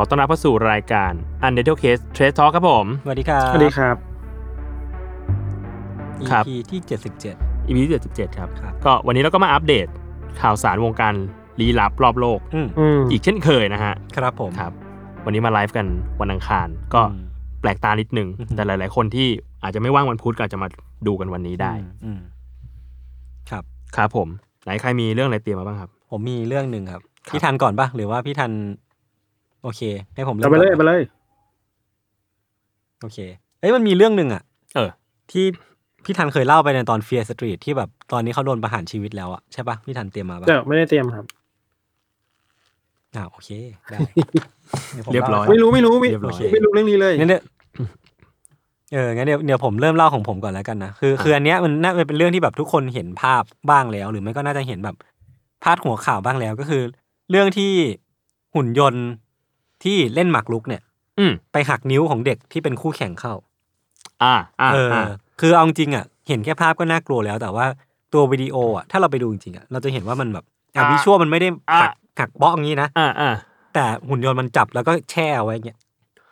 ขอต้อนรับเข้าสู่รายการ u n d e r t a l e Case Trace Talk ครับผม สวัสดีครับ สวัสดีครับ ครับ EP ที่ 77 EP ที่77 ครับครับก็วันนี้เราก็มาอัปเดตข่าวสารวงการลี้ลับรอบโลกอืมอืมอีกเช่นเคยนะฮะ ครับผม ครับ วันนี้มาไลฟ์กันวันอังคาร ก็อืมแปลกตานิดนึงอือหือแต่หลาย ๆ คนที่อาจจะไม่ว่างวันพุธก็อาจจะมาดูกันวันนี้ได้อืมอืมครับ ครับผม ไหนใครมีเรื่องอะไรเตรียมมาบ้างครับ ผมมีเรื่องหนึ่งครับครับพี่ทันก่อนปะหรือว่าพี่ทัน โอเค ให้ผมเริ่เอาไปเลยก่อนไปเลย โอเคเอ้ยมันมีเรื่องหนึ่งอะเออ ที่พี่ทันเคยเล่าไปในตอน Fear Street ที่แบบตอนนี้เขาโดนประหารชีวิตแล้วอะใช่ปะพี่ทันเตรียมมาปะเดี๋ยวไม่ได้เตรียมครับ อ่าโอเคได้เดี๋ยวผมเรียบร้อย ล่าให้ฟังไม่รู้ไม่รู้ไม่เรียบร้อย ไม่รู้เรื่องนี้เลยงั้นเดี๋ยวเอองั้นเดี๋ยวเดี๋ยวผมเริ่มเล่าของผมก่อนแล้วกันนะคือคืออันเนี้ยมันน่าจะเป็นเรื่องที่แบบทุกคนเห็นภาพบ้างแล้ว หรือไม่ก็น่าจะเห็นแบบพาดหัวข่าวบ้างแล้วก็คือ เรื่องที่หุ่นยนต์ ที่เล่นหมากรุกเนี่ย อืมไปหักนิ้วของเด็กที่เป็นคู่แข่งเข้า อ่าอ่าเอออ่าคือเอาจริงๆอะ เห็นแค่ภาพก็น่ากลัวแล้ว แต่ว่าตัววิดีโออะถ้าเราไปดูจริงๆอะเราจะเห็นว่ามันแบบอะวิชวลมันไม่ได้หักหักเบาะอย่างนี้นะอ่าอ่าแต่หุ่นยนต์มันจับแล้วก็แช่เอาไว้อย่างเงี้ย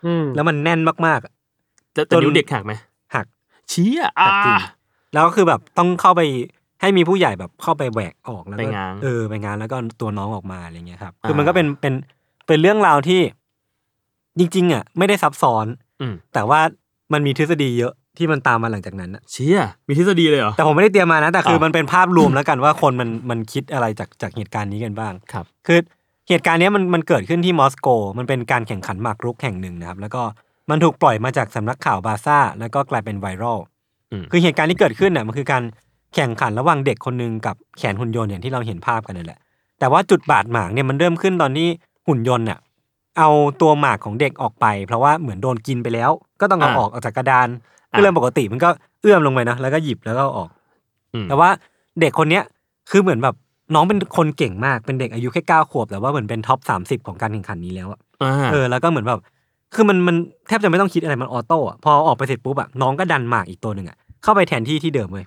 อืมแล้วมันแน่นมากๆอะ จะแต่นิ้วเด็กหักไหมหักเชี้อะอ่า หักจริง แล้วก็คือแบบต้องเข้าไปให้มีผู้ใหญ่แบบเข้าไปแหวกออกแล้วไปก็ง้างเออไปงานแล้วก็ตัวน้องออกมาอะไรเงี้ยครับอ่าคือมันก็เป็นเป็น เป็นเรื่องราวที่จริง ๆ อะ ไม่ได้ซับซ้อน อืมแต่ว่ามันมีทฤษฎีเยอะที่มันตามมาหลังจากนั้นอะเชี้อะมีทฤษฎีเลยเหรอ แต่ผมไม่ได้เตรียมมานะ แต่คืออ่ามัมันเป็นภาพรวมแล้วกันว่าคนมันมันคิดอะไรจากจากเหตุการณ์นี้กันบ้าง ครับ คือเหตุการณ์เนี้ยมันมันเกิดขึ้นที่มอสโก มันเป็นการแข่งขันหมากรุกแห่งหนึ่งนะครับ แล้วก็มันถูกปล่อยมาจากสำนักข่าวบาซ่า แล้วก็กลายเป็นไวรัล อืม คือเหตุการณ์ที่เกิดขึ้นน่ะมันคือการแข่งขันระหว่างเด็กคนหนึ่งกับแขนหุ่นยนต์อย่างที่เราเห็นภาพกันนั่นแหละ แต่ว่าจุดบาดหมางเนี่ยมันเริ่มขึ้นตอนที่ หุ่นยนต์น่ะเอาตัวหมากของเด็กออกไป เพราะว่าเหมือนโดนกินไปแล้ว ก็ต้องเอาอ่าออกออกจากกระดานคือเรื่องปกติมันก็เอื้อมลงไปนะแล้วก็หยิบแล้วก็เอาออกอืมแต่ว่าเด็กคนเนี้ยคือเหมือนแบบน้องเป็นคนเก่งมากเป็นเด็กอายุแค่เก้าขวบแต่ว่าเหมือนเป็นท็อปสามสิบของการแข่งขันนี้แล้วอะอ่าเออแล้วก็เหมือนแบบคือมันมันแทบจะไม่ต้องคิดอะไรมัน auto อะพอออกไปเสร็จปุ๊บอะน้องก็ดันหมากอีกตัวหนึ่งอะเข้าไปแทนที่ที่เดิมเลย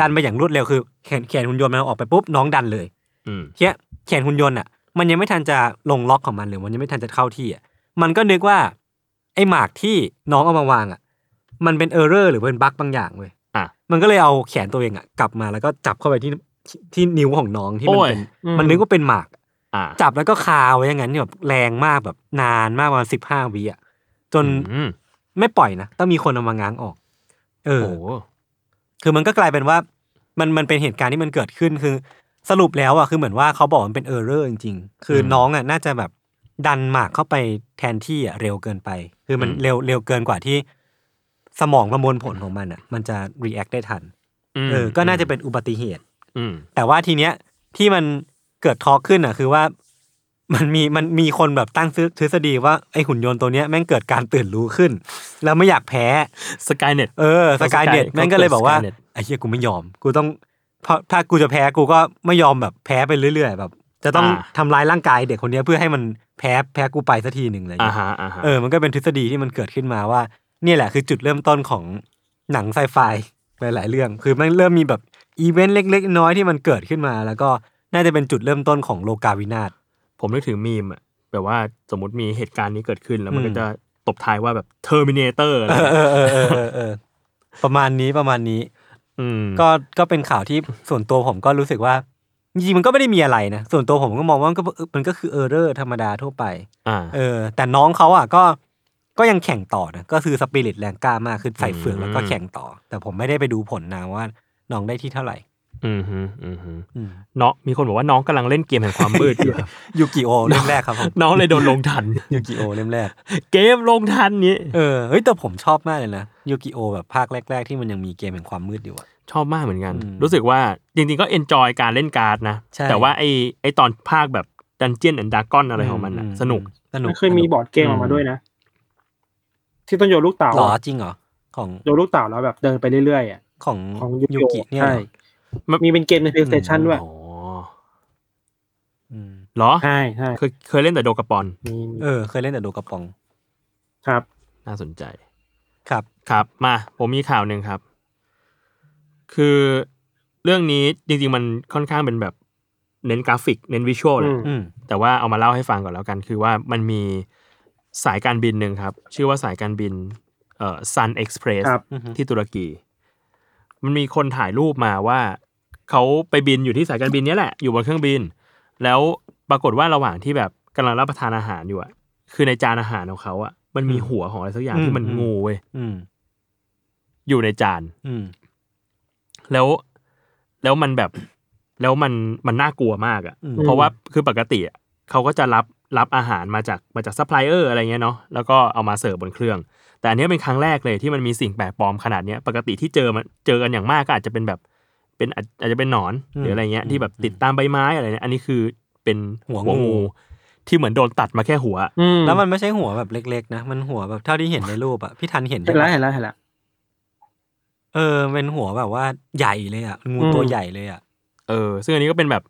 ดันไปอย่างรวดเร็วคือแขนแขนหุ่นยนต์มันเอาออกไปปุ๊บน้องดันเลยอืมทีเนี้ยแขนหุ่นยนต์อะ มันยังไม่ทันจะลงล็อกของมันหรือมันยังไม่ทันจะเข้าที่อะมันก็นึกว่า ไอ้หมากที่น้องเอามาวางอะมันเป็น error หรือเป็น bug บางอย่างเว้ยอะมันก็เลยเอาแขนตัวเองอะกลับมาแล้วก็จับเข้าไปที่ที่นิ้วของน้องที่มันโอ้ยเป็นมันนึกว่าเป็นหมากอ่าจับแล้วก็คาไว้อย่างนั้นแบบแรงมากแบบนานมากประมาณสิบห้าวิอะจนอืมไม่ปล่อยนะต้องมีคนเอามาง้างออก เออโอ้โหคือมันก็กลายเป็นว่า มันมันเป็นเหตุการณ์ที่มันเกิดขึ้นคือ สรุปแล้วอะคือเหมือนว่าเขาบอกมันเป็น error จริงๆ คืออมน้องอะน่าจะแบบดันหมากเข้าไปแทนที่อะเร็วเกินไป คือมันอืมเร็วเร็วเกินกว่าที่ สมองประมวลผลของมันอะ มันจะ react ได้ทันมเออ ก็น่าจะเป็นอุบัติเหตุอืมแต่ว่าทีเนี้ยที่มันเกิดทอล์กขึ้นอะ คือว่ามันมีมันมีคนแบบตั้งทฤษฎีว่าไอหุ่นยนต์ตัวเนี้ยแม่งเกิดการตื่นรู้ขึ้น แล้วไม่อยากแพ้สกายเน็ตเออสเขากายเน็ต Skynet แม่งก็เลยบอกว่าเขาเกิด Skynet ไอ้เหี้ยกูไม่ยอม กูต้อง เพราะถ้ากูจะแพ้กูก็ไม่ยอมแบบแพ้ไปเรื่อย ๆ แบบ จะต้องอ่า ทำร้ายร่างกายเด็กคนเนี้ยเพื่อให้มันแพ้แพ้กูไปสักทีหนึ่งอะไรอย่างอ่าเงี้ย ฮะอ่าฮะ เออ มันก็เป็นทฤษฎีที่มันเกิดขึ้นมาว่า เนี่ยแหละคือจุดเริ่มต้นของหนังไซไฟหลาย ๆ เรื่อง คือมันเริ่มมีแบบอีเวนต์เล็ก ๆ น้อยๆที่มันเกิดขึ้นมา แล้วก็น่าจะเป็นจุดเริ่มต้นของโลกาวินาศ ผมนึกถึงมีมอะแบบว่าสมมติมีเหตุการณ์นี้เกิดขึ้นแล้วมันอืม ก็จะตบท้ายว่าแบบ Terminator อะไรเออเออเออเออเออประมาณนี้ประมาณนี้อืม ก็ก็เป็นข่าวที่ส่วนตัวผมก็รู้สึกว่าจริงๆมันก็ไม่ได้มีอะไรนะส่วนตัวผมก็มองว่ามันก็มันก็คือ error ธรรมดาทั่วไปอ่าเออ แต่น้องเขาอะก็ก็ยังแข่งต่อนะก็คือสปิริตแรงกล้ามากคือใส่เฝือกอืมแล้วก็แข่งต่อ แต่ผมไม่ได้ไปดูผลนะว่าน้องได้ที่เท่าไหร่ อืมฮึอืมฮึอืมเนาะมีคนบอกว่าน้องกำลังเล่นเกมแห่งความมืดอยู่ยูกิโอเล่มแรกครับผมน้องเลยโดนลงทัณฑ์ยูกิโอเล่มแรก เกมลงทัณฑ์นี้เออเฮ้ยแต่ผมชอบมากเลยนะยูกิโอแบบภาคแรก ๆ ที่มันยังมีเกมแห่งความมืดอยู่อะชอบมากเหมือนกันอืมรู้สึกว่าจริงๆก็ enjoy การเล่นการ์ดนะใช่แต่ว่าไอไอตอนภาคแบบDungeon and Dragon อะไรของมันอะสนุกสนุกมันเคยมี board game ออกมาด้วยนะ ที่ต้องโยนลูกเต๋าหรออะจริงเหรอของโยนลูกเต๋าแล้วแบบเดินไปเรื่อยๆอะของของยูยูกิกิเนี่ย ใช่เหรอมีเป็นเกมใน PlayStation ด้วยอ๋ออืมเหรอ ใช่ใช่เคยเคยเล่นแต่ Dokapon มีเออ เคยเล่นแต่ Dokapon ครับ น่าสนใจ ครับ ครับ มา ผมมีข่าวหนึ่งครับ คือเรื่องนี้จริง ๆ มันค่อนข้างเป็นแบบเน้นกราฟิก เน้นวิชวลแหละอืมอืมแต่ว่าเอามาเล่าให้ฟังก่อนแล้วกัน คือว่ามันมีสายการบินหนึ่งครับ ชื่อว่าสายการบินเอ่อ Sun Express ครับที่ตุรกี มันมีคนถ่ายรูปมาว่าเขาไปบินอยู่ที่สายการบินเนี้ยแหละ อยู่บนเครื่องบิน แล้วปรากฏว่าระหว่างที่แบบกำลังรับประทานอาหารอยู่อะคือในจานอาหารของเขาอะมันมีหัวของอะไรสักอย่างที่มันงูเว้ยอืมอยู่ในจาน อืมแล้วแล้วมันแบบ แล้วมันมันน่ากลัวมากอะ่ะอืมเพราะว่าคือปกติอะเขาก็จะรับรับอาหารมาจากมาจากซัพพลายเออร์อะไรเงี้ยเนาะแล้วก็เอามาเสิร์ฟบนเครื่อง แต่อันเนี้ยเป็นครั้งแรกเลยที่มันมีสิ่งแปลกปลอมขนาดเนี้ย ปกติที่เจอมันเจอกันอย่างมากก็อาจจะเป็นแบบ เป็นอาจอาจจะเป็นหนอนหรืออะไรเงี้ยที่แบบติดตามใบไม้อะไรเนี่ยอันนี้คือเป็นหัวงูที่เหมือนโดนตัดมาแค่หัวอืมแล้วมันไม่ใช่หัวแบบเล็ก ๆ นะ มันหัวแบบเท่าที่เห็นในรูปอะพี่ทันเห็นเห็นใช่แล้วปะเห็นแล้วเห็นแล้วเออเป็นหัวแบบว่าใหญ่เลยอะงูอืมตัวใหญ่เลยอะเออ ซึ่งอันนี้ก็เป็นแบบ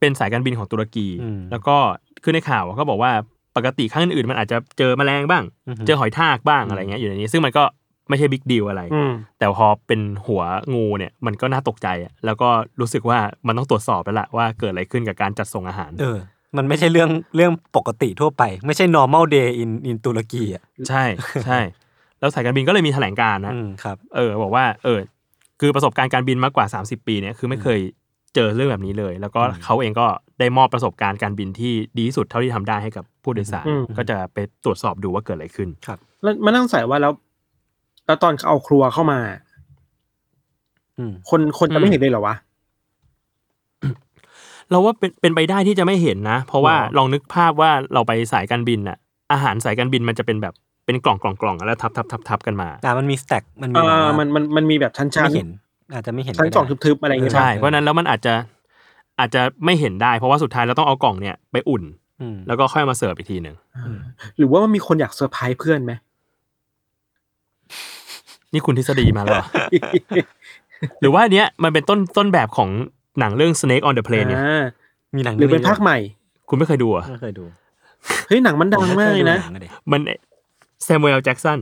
เป็นสายการบินของตุรกีอืมแล้วก็คือในข่าวก็บอกว่า ปกติครั้งอื่นๆมันอาจจะเจอแมลงบ้างอือฮึเจอหอยทากบ้างอะไรเงี้ยอยู่ในนี้ ซึ่งมันก็ไม่ใช่บิ๊กดีลอะไรอืมแต่พอเป็นหัวงูเนี่ยมันก็น่าตกใจอะแล้วก็รู้สึกว่ามันต้องตรวจสอบแล้วล่ะว่าเกิดอะไรขึ้นกับการจัดส่งอาหาร เออ มันไม่ใช่เรื่องเรื่องปกติทั่วไป ไม่ใช่ normal day in in ตุรกีอะใช่ใช่แล้วสายการบินก็เลยมีแถลงการณ์นะอืมครับ เออ บอกว่า เออ คือประสบการณ์การบินมากกว่า 30 ปีเนี่ยคือไม่เคย เจอเรื่องแบบนี้เลย แล้วก็อืมเขาเองก็ได้มอบประสบการณ์การบินที่ดีที่สุดเท่าที่ทำได้ให้กับผู้โดยสารอืมก็จะไปตรวจสอบดูว่าเกิดอะไรขึ้นแล้วมานั่งใส่ว่าแล้ว แล้วตอนเขาเอาครัวเข้ามาอืมคนคนจะไม่เห็นเลยเหรอวะเราว่าเป็นเป็นไปได้ที่จะไม่เห็นนะ เพราะว่าหรอลองนึกภาพว่าเราไปสายการบินน่ะอาหารสายการบินมันจะเป็นแบบเป็นกล่องกล่องกล่องแล้วทับทับทับทับกันมาอ่ามันมีสแต็กมันมีเอแบบอว่ามันมันมันมีแบบชั้นชั้นไม่เห็น อาจจะไม่เห็นชั้นก็กล่องได้ทึบๆอะไรอย่างเงี้ยใช่ป่ะเพราะฉะนั้นแล้วมันอาจจะอาจจะไม่เห็นได้ เพราะว่าสุดท้ายเราต้องเอากล่องเนี่ยไปอุ่นอืมแล้วก็ค่อยมาเสิร์ฟอีกทีหนึ่งหรือว่ามันมีคนอยากเซอร์ไพรส์เพื่อนไหมนี่คุณทฤษฎีมาแล้วเหรอหรือว่าอันเนี้ยมันเป็นต้นต้นแบบของหนังเรื่อง Snake on the Plane เนี่ยอ่ามีหนังหรือเป็นภาคใหม่ คุณไม่เคยดูเหรอะไม่เคยดูเฮ้ยหนังมันดังมากเลยนะผไคดูหงอดิมันแซม u เ l ลแจ็กสัน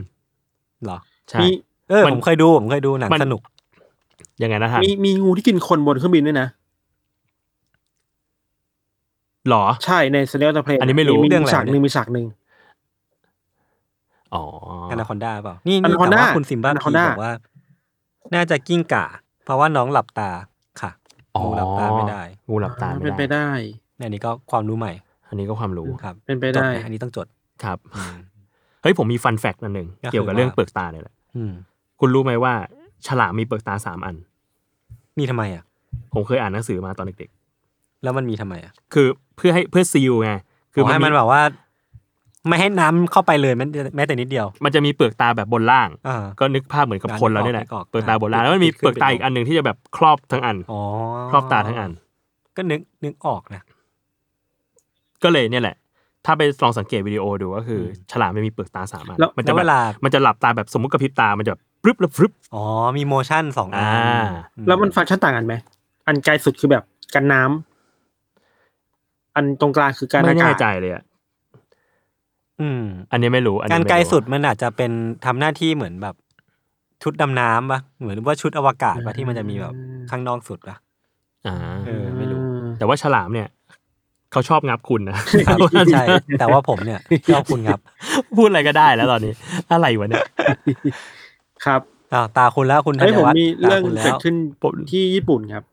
เหรอใช่มีเออมันผมเคยดูผมเคยดูหนังมันสนุก ยังไงนะท่านมีมีงูที่กินคนบนเครื่องบินด้วยนะหรอ ใช่ใน s เ n ลต p เพลอันนี้ไม่รู้มีเรื่องอะไรฉากหนึ่งมีฉากหนึ่งอ๋ออนาคอนด้าเปล่า นี่นี่แต่ Anaconda ว่าคุณซิมบ้าพี Anaconda บอกว่า น่าจะกิ้งก่า เพราะว่าน้องหลับตาค่ะอ๋องูหลับตาไม่ได้งูหลับตาเป็นไปไม่ได้ได้อันนี้ก็ความรู้ใหม่ อันนี้ก็ความรู้ครับ เป็นไปจดได้นะอันนี้ต้องจดครับอืมเฮ้ยผมมีฟันแฟกต์อันหนึ่งก็คือเกี่ยวกับเรื่องว่าเปลือกตาเนี่ยแหละอืมคุณรู้ไหมว่า ฉลามมีเปลือกตาสามอัน มีทำไมอะ ผมเคยอ่านหนังสือมาตอนเด็กแล้วมันมีทำไมอะๆ คือเพื่อให้เพื่อซีลไง คือให้มันแบบว่า ไม่ให้น้ำเข้าไปเลยแม้แม้แต่นิดเดียวมันจะมีเปลือกตาแบบบนล่าง อ่า ก็นึกภาพเหมือนกับอ่าคนเราเนี่ยแหละนึกออกเปลือกตาบนล่างอ่าแล้วมันมีขึ้นเปลือกตาไปอีกอันหนึ่งที่จะแบบครอบทั้งอันอ๋อครอบตาทั้งอัน ก็นึกนึกออกนะ ก็เลยเนี่ยแหละ ถ้าไปลองสังเกตวิดีโอดูก็คืออมฉลามไม่มีเปลือกตาสามอันแล้วมันจะแล้วแบเวบลามั นจะหลับตาแบบสมมติกระพริบตา มันจะแบบป รึบแล้วฟรึบอ๋อ มีโมชั่นสองอันอ่าอืแล้วมันฟังก์ชันต่างกันไหม อันไกลสุดคือแบบกันน้ำอันตรงกลางคือการไม่อาแน่กาศใจเลยอะอืม อันนี้ไม่รู้อันนี้การไม่ไกลรู้สุดมันอาจจะเป็นทำหน้าที่เหมือนแบบ ชุดดำน้ำปะเหมือนว่าชุดอวกาศปะที่มันจะมีแบบข้างนอกสุดปะอ่าเออไม่รู้ แต่ว่าฉลามเนี่ยเขาชอบงับคุณนะครับใช่แต่ว่าผมเนี่ยชอบคุณครับ พูดอะไรก็ได้แล้วตอนนี้ อะไรวะเนี่ย ครับอ้าวตาคุณแล้วคุณธัเฮ้ยญผมวัฒน์มีตาเรื่องคุณแล้เกิดวขึ้นที่ญี่ปุ่นครับ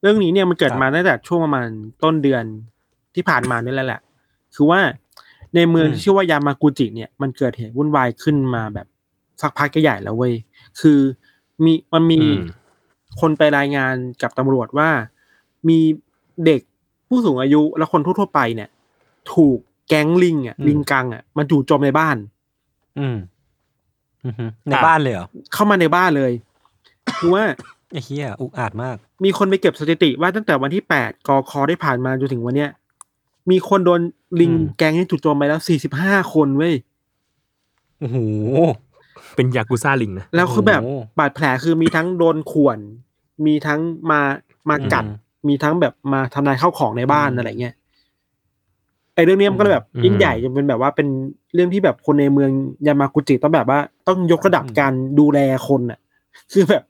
เรื่องนี้เนี่ยมันเกิดครับมาตั้งแต่ช่วงประมาณต้นเดือนที่ผ่านมานี่แหละแหละคือว่าในเมืองอืมที่ชื่อว่ายามากุจิเนี่ยมันเกิดเหตุวุ่นวายขึ้นมาแบบสักพักใหญ่แล้วเว้ย คือมีมันมีอืมคนไปรายงานกับตำรวจว่ามีเด็กผู้สูงอายุและคนทั่วๆไปเนี่ย ถูกแก๊งลิงอะอืมลิงกังอะมันจู่โจมในบ้าน อืมอือฮึ ในบ้านเลยเหรอ เข้ามาในบ้านเลยคือว่าไอ้เหี้ยอุกอาจมาก มีคนไปเก็บสถิติว่าตั้งแต่วันที่แปดกอคอได้ผ่านมาจนถึงวันเนี้ยมีคนโดนลิงอืมแก๊งนี้จู่โจมไปแล้วสี่สิบห้าคนเว้ยโอ้โหเป็นยากุซ่าลิงนะแล้วคือแบบโอ้โหบาดแผลคือมีทั้งโดนข่วน มีทั้งมามากัดอืมมีทั้งแบบมาทำลายข้าวของในบ้านอืมอะไรเงี้ย ไอ้เรื่องเนี้ยมันก็เลยแบบอืมยิ่งใหญ่จนเป็นแบบว่าเป็นเรื่องที่แบบคนในเมืองยามากุจิต้องแบบว่า ต้องยกระดับการดูแลคนอะ คือแบบ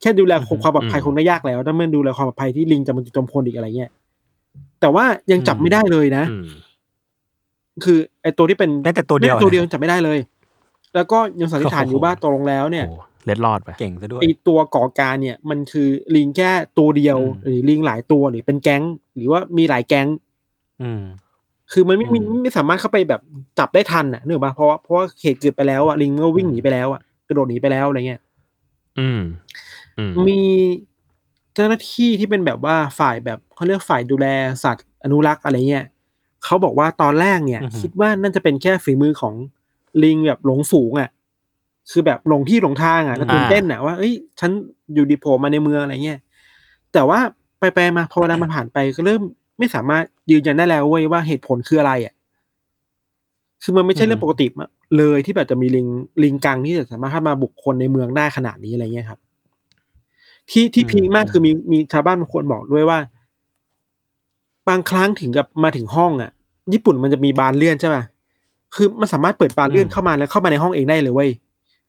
แค่ดูแลคนความปลอดภัยคงได้ยากแล้วถ้าไม่ดูแลความปลอดภัยที่ลิงจะมาจู่โจมคนอีกอะไรเงี้ยแต่ว่ายังจับไม่ได้เลยนะอืมคือไอ้ตัวที่เป็นได้แต่ตัวเดียวแม้ตัวเดียวยังจับไม่ได้เลย แล้วก็ยังสันนิษฐานอยู่โอ้โหว่าตกลงแล้วเนี่ยโอ้เล็ดรอดไปเก่งซะด้วยไอตัวก่อการเนี่ย มันคือลิงแค่ตัวเดียวอืมหรือลิงหลายตัวหรือเป็นแก๊ง หรือว่ามีหลายแก๊ง อืม คือมันไม่มีอืมไม่สามารถเข้าไปแบบจับได้ทันอะนึกออกปะเพราะว่าเพราะว่าเหตุเกิดไปแล้วอะลิงมันก็วิ่งหนีไปแล้วอะกระโดดหนีไปแล้วอะไรเงี้ยอืมอืมมีเจ้าหน้าที่ที่เป็นแบบว่าฝ่ายแบบเขาเรียกฝ่ายดูแลสัตว์อนุรักษ์อะไรเงี้ยเขาบอกว่าตอนแรกเนี่ยอือหือคิดว่าน่าจะเป็นแค่ฝีมือของลิงแบบหลงฝูงอะคือแบบหลงที่หลงทางอะแล้วตื่นเต้นอะว่าเอ้ยฉันอยู่ดีโผล่มาในเมืองอะไรเงี้ยแต่ว่าไปไปๆมาพอเวลามันผ่านไปก็เริ่ม ไม่สามารถยืนยันได้แล้วเว้ยว่าเหตุผลคืออะไรอะ คือมันไม่ใช่เรื่องปกติมาเลยที่แบบจะมีลิงลิงกังที่จะสามารถเข้ามาบุกคนในเมืองได้ขนาดนี้อะไรเงี้ยครับ ที่ที่อืมพีคมากคือมีมีชาวบ้านบางคนบอกด้วยว่า บางครั้งถึงกับมาถึงห้องอะ ญี่ปุ่นมันจะมีบานเลื่อนใช่ป่ะคือมันสามารถเปิดบานเลื่อนเข้ามาแล้วเข้ามาในห้องเองได้เลยเว้ย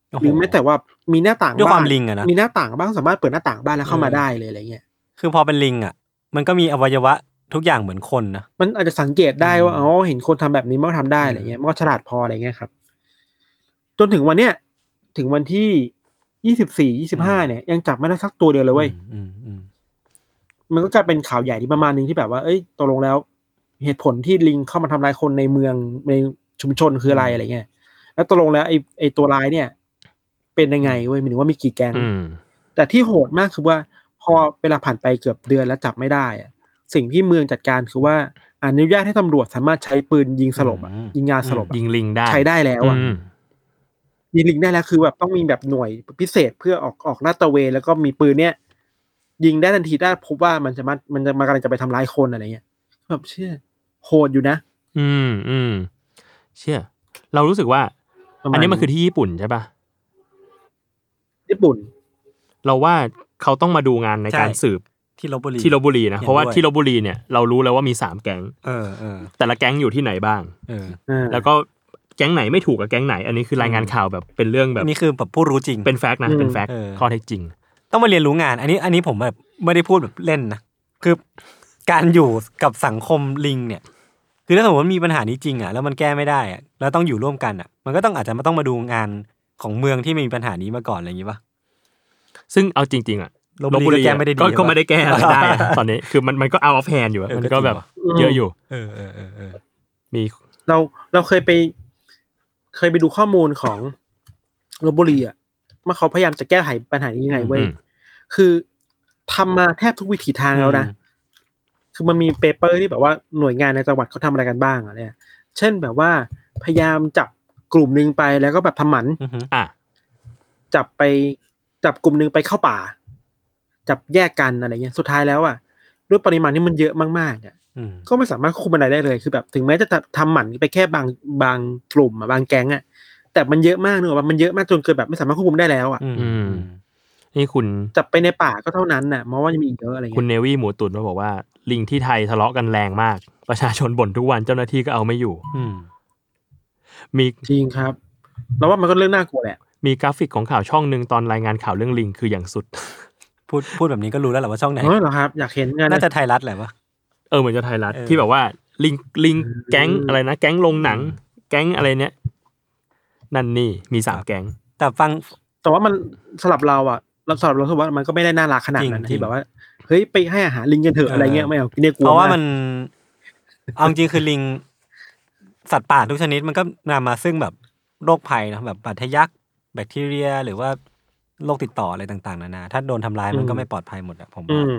โอ้โหรือแม้แต่ว่ามีหน้าต่างด้วยความบ้นลิงอะนะมีหน้าต่างบ้างสามารถเปิดหน้าต่างบ้านแล้วเข้ามาเออได้เลยอะไรเงี้ยคือพอเป็นลิงอะมันก็มีอวัยวะ ทุกอย่างเหมือนคนนะมันอาจจะสังเกตได้ว่าอืมอ๋อเห็นคนทำแบบนี้มันก็ทำได้อะไรเงี้ยมันก็ฉลาดพออะไรเงี้ยครับ จนถึงวันเนี้ยถึงวันที่ยี่สิบสี่ยี่สิบห้าเนี่ย ยังจับไม่ได้สักตัวเดียวเลยเว้ยอืมอืมมันก็กลายเป็นข่าวใหญ่ที่ประมาณหนึงที่แบบว่า เอ้ยตกลงแล้ว เหตุผลที่ลิงเข้ามาทำร้ายคนในเมืองในชุมชนคืออะไรอะไรเงี้ยแล้วตกลงแล้วไอ้ไอ้ตัวร้ายเนี่ย เป็นยังไงเว้ยหมายถึงว่ามีกี่แก๊งอืมแต่ที่โหดมากคือว่า พอเวลาผ่านไปเกือบเดือนแล้วจับไม่ได้อะ สิ่งที่เมืองจัดการคือว่าอนุญาตให้ตำรวจสามารถใช้ปืนยิงสลบอะยิงยาสลบอะยิงลิงได้ใช้ได้แล้วอะอืมยิงลิงได้แล้วคือแบบต้องมีแบบหน่วยพิเศษเพื่อออกออกลาดตระเวนแล้วก็มีปืนเนี้ยยิงได้ทันทีได้พบว่ามันจะมามันจะมากำลังจะไปทำร้ายคนอะไรเงี้ยแบบเชื่อโหดอยู่นะ อืมอืมเชื่อ เรารู้สึกว่าประาณอันนี้มันคือที่ญี่ปุ่นใช่ปะญี่ปุ่น เราว่าเขาต้องมาดูงานในการสืบ ที่ลบบุรีที่ลบบุรีนะเห็นเพราะว่าด้วยที่ลบบุรีเนี่ยเรารู้แล้วว่ามีสามแก๊งเออเออแต่ละแก๊งอยู่ที่ไหนบ้างเอออ่าแล้วก็แก๊งไหนไม่ถูกกับแก๊งไหน อันนี้คือรายงานข่าวแบบเป็นเรื่องแบบอันนี้คือแบบผู้รู้จริงเป็นแฟกต์นะเป็นแฟกต์เออข้อเท็จจริง ต้องมาเรียนรู้งาน อันนี้อันนี้ผมแบบไม่ได้พูดแบบเล่นนะคือการอยู่กับสังคมลิงเนี่ย คือถ้าสมมติว่ามีปัญหานี้จริงอะแล้วมันแก้ไม่ได้อะแล้วต้องอยู่ร่วมกันอะ มันก็ต้องอาจจะมาต้องมาดูงานของเมืองที่มีปัญหานี้มาก่อนอะไรอย่างนี้ป่ะซึ่งเอาจริง ๆ อะ ลพบุรีก็แก้ไม่ได้ดีก็ก็หรือเปล่าไม่ได้แก้อะไรได้อะตอนนี้คือมันมันก็เอาออฟแฮนอยู่อะเออมันก็ก็จริงแบบว่ะเยอะอยู่เออเออเออเออมีเราเราเคยไป เคยไปดูข้อมูลของลพบุรีอะว่าเขาพยายามจะแก้ไขปัญหานี้ยังไงเว้ยอืมคือทำมาแทบทุกวิถีทางแล้วนะคือมันมี paper ที่แบบว่าหน่วยงานในจังหวัดเขาทำอะไรกันบ้างอะเนี่ย เช่นแบบว่าพยายามจับกลุ่มหนึ่งไปแล้วก็แบบทำหมันอือฮึอะจับไปจับกลุ่มหนึ่งไปเข้าป่า จับแยกกันอะไรเงี้ยสุดท้ายแล้วอะด้วยปริมาณที่มันเยอะมากๆอะอืมก็ไม่สามารถควบคุมอะไรได้เลยคือแบบ ถึงแม้จะทำหมันไปแค่บางบางกลุ่มอะบางแก๊งอะแต่มันเยอะมากเนอะว่ามันเยอะมากจนเกินแบบไม่สามารถควบคุมได้แล้วอะอืมอืมนี่คุณจับไปในป่าก็เท่านั้นน่ะเพราะว่ายังมีอีกเยอะอะไรคุณเงี้ยเนวี่หมูตุนมาบอกว่า ลิงที่ไทยทะเลาะกันแรงมาก ประชาชนบ่นทุกวันเจ้าหน้าที่ก็เอาไม่อยู่ อืมมีจริงครับเราว่ามันก็เรื่องน่ากลัวแหละมีกราฟิกของข่าวช่องหนึ่งตอนรายงานข่าวเรื่องลิงคืออย่างสุด พูดพูดแบบนี้ก็รู้แล้วแหละว่าช่องไหนเออเหรอครับ อยากเห็นงานน่าจะไทยรัฐแหละวะเออเหมือนจะไทยรัฐเออที่แบบว่า ลิงลิงแก๊งอะไรนะแก๊งลงหนัง แก๊งอะไรเนี้ยนั่นนี่มีสามแก๊งแต่ฟังแต่ว่ามันสำหรับเราอะเราสำหรับเราคิดว่ามันก็ไม่ได้น่ารักขนาดนั้นจริงๆที่แบบว่าเฮ้ยไปให้อาหารลิงกันเถอะอะไรเงี้ยไม่เอาเนี่ยกลัวเพราะว่าากมันเอาจริงๆคือลิง สัตว์ป่าทุกชนิดมันก็นำมาซึ่งแบบโรคภัยนะแบบบาดทะยักแบคทีเรีย หรือว่า โรคติดต่ออะไรต่างๆนานาถ้าโดนทำร้ายมันก็ไม่ปลอดภัยหมดอะผมอืว่า ม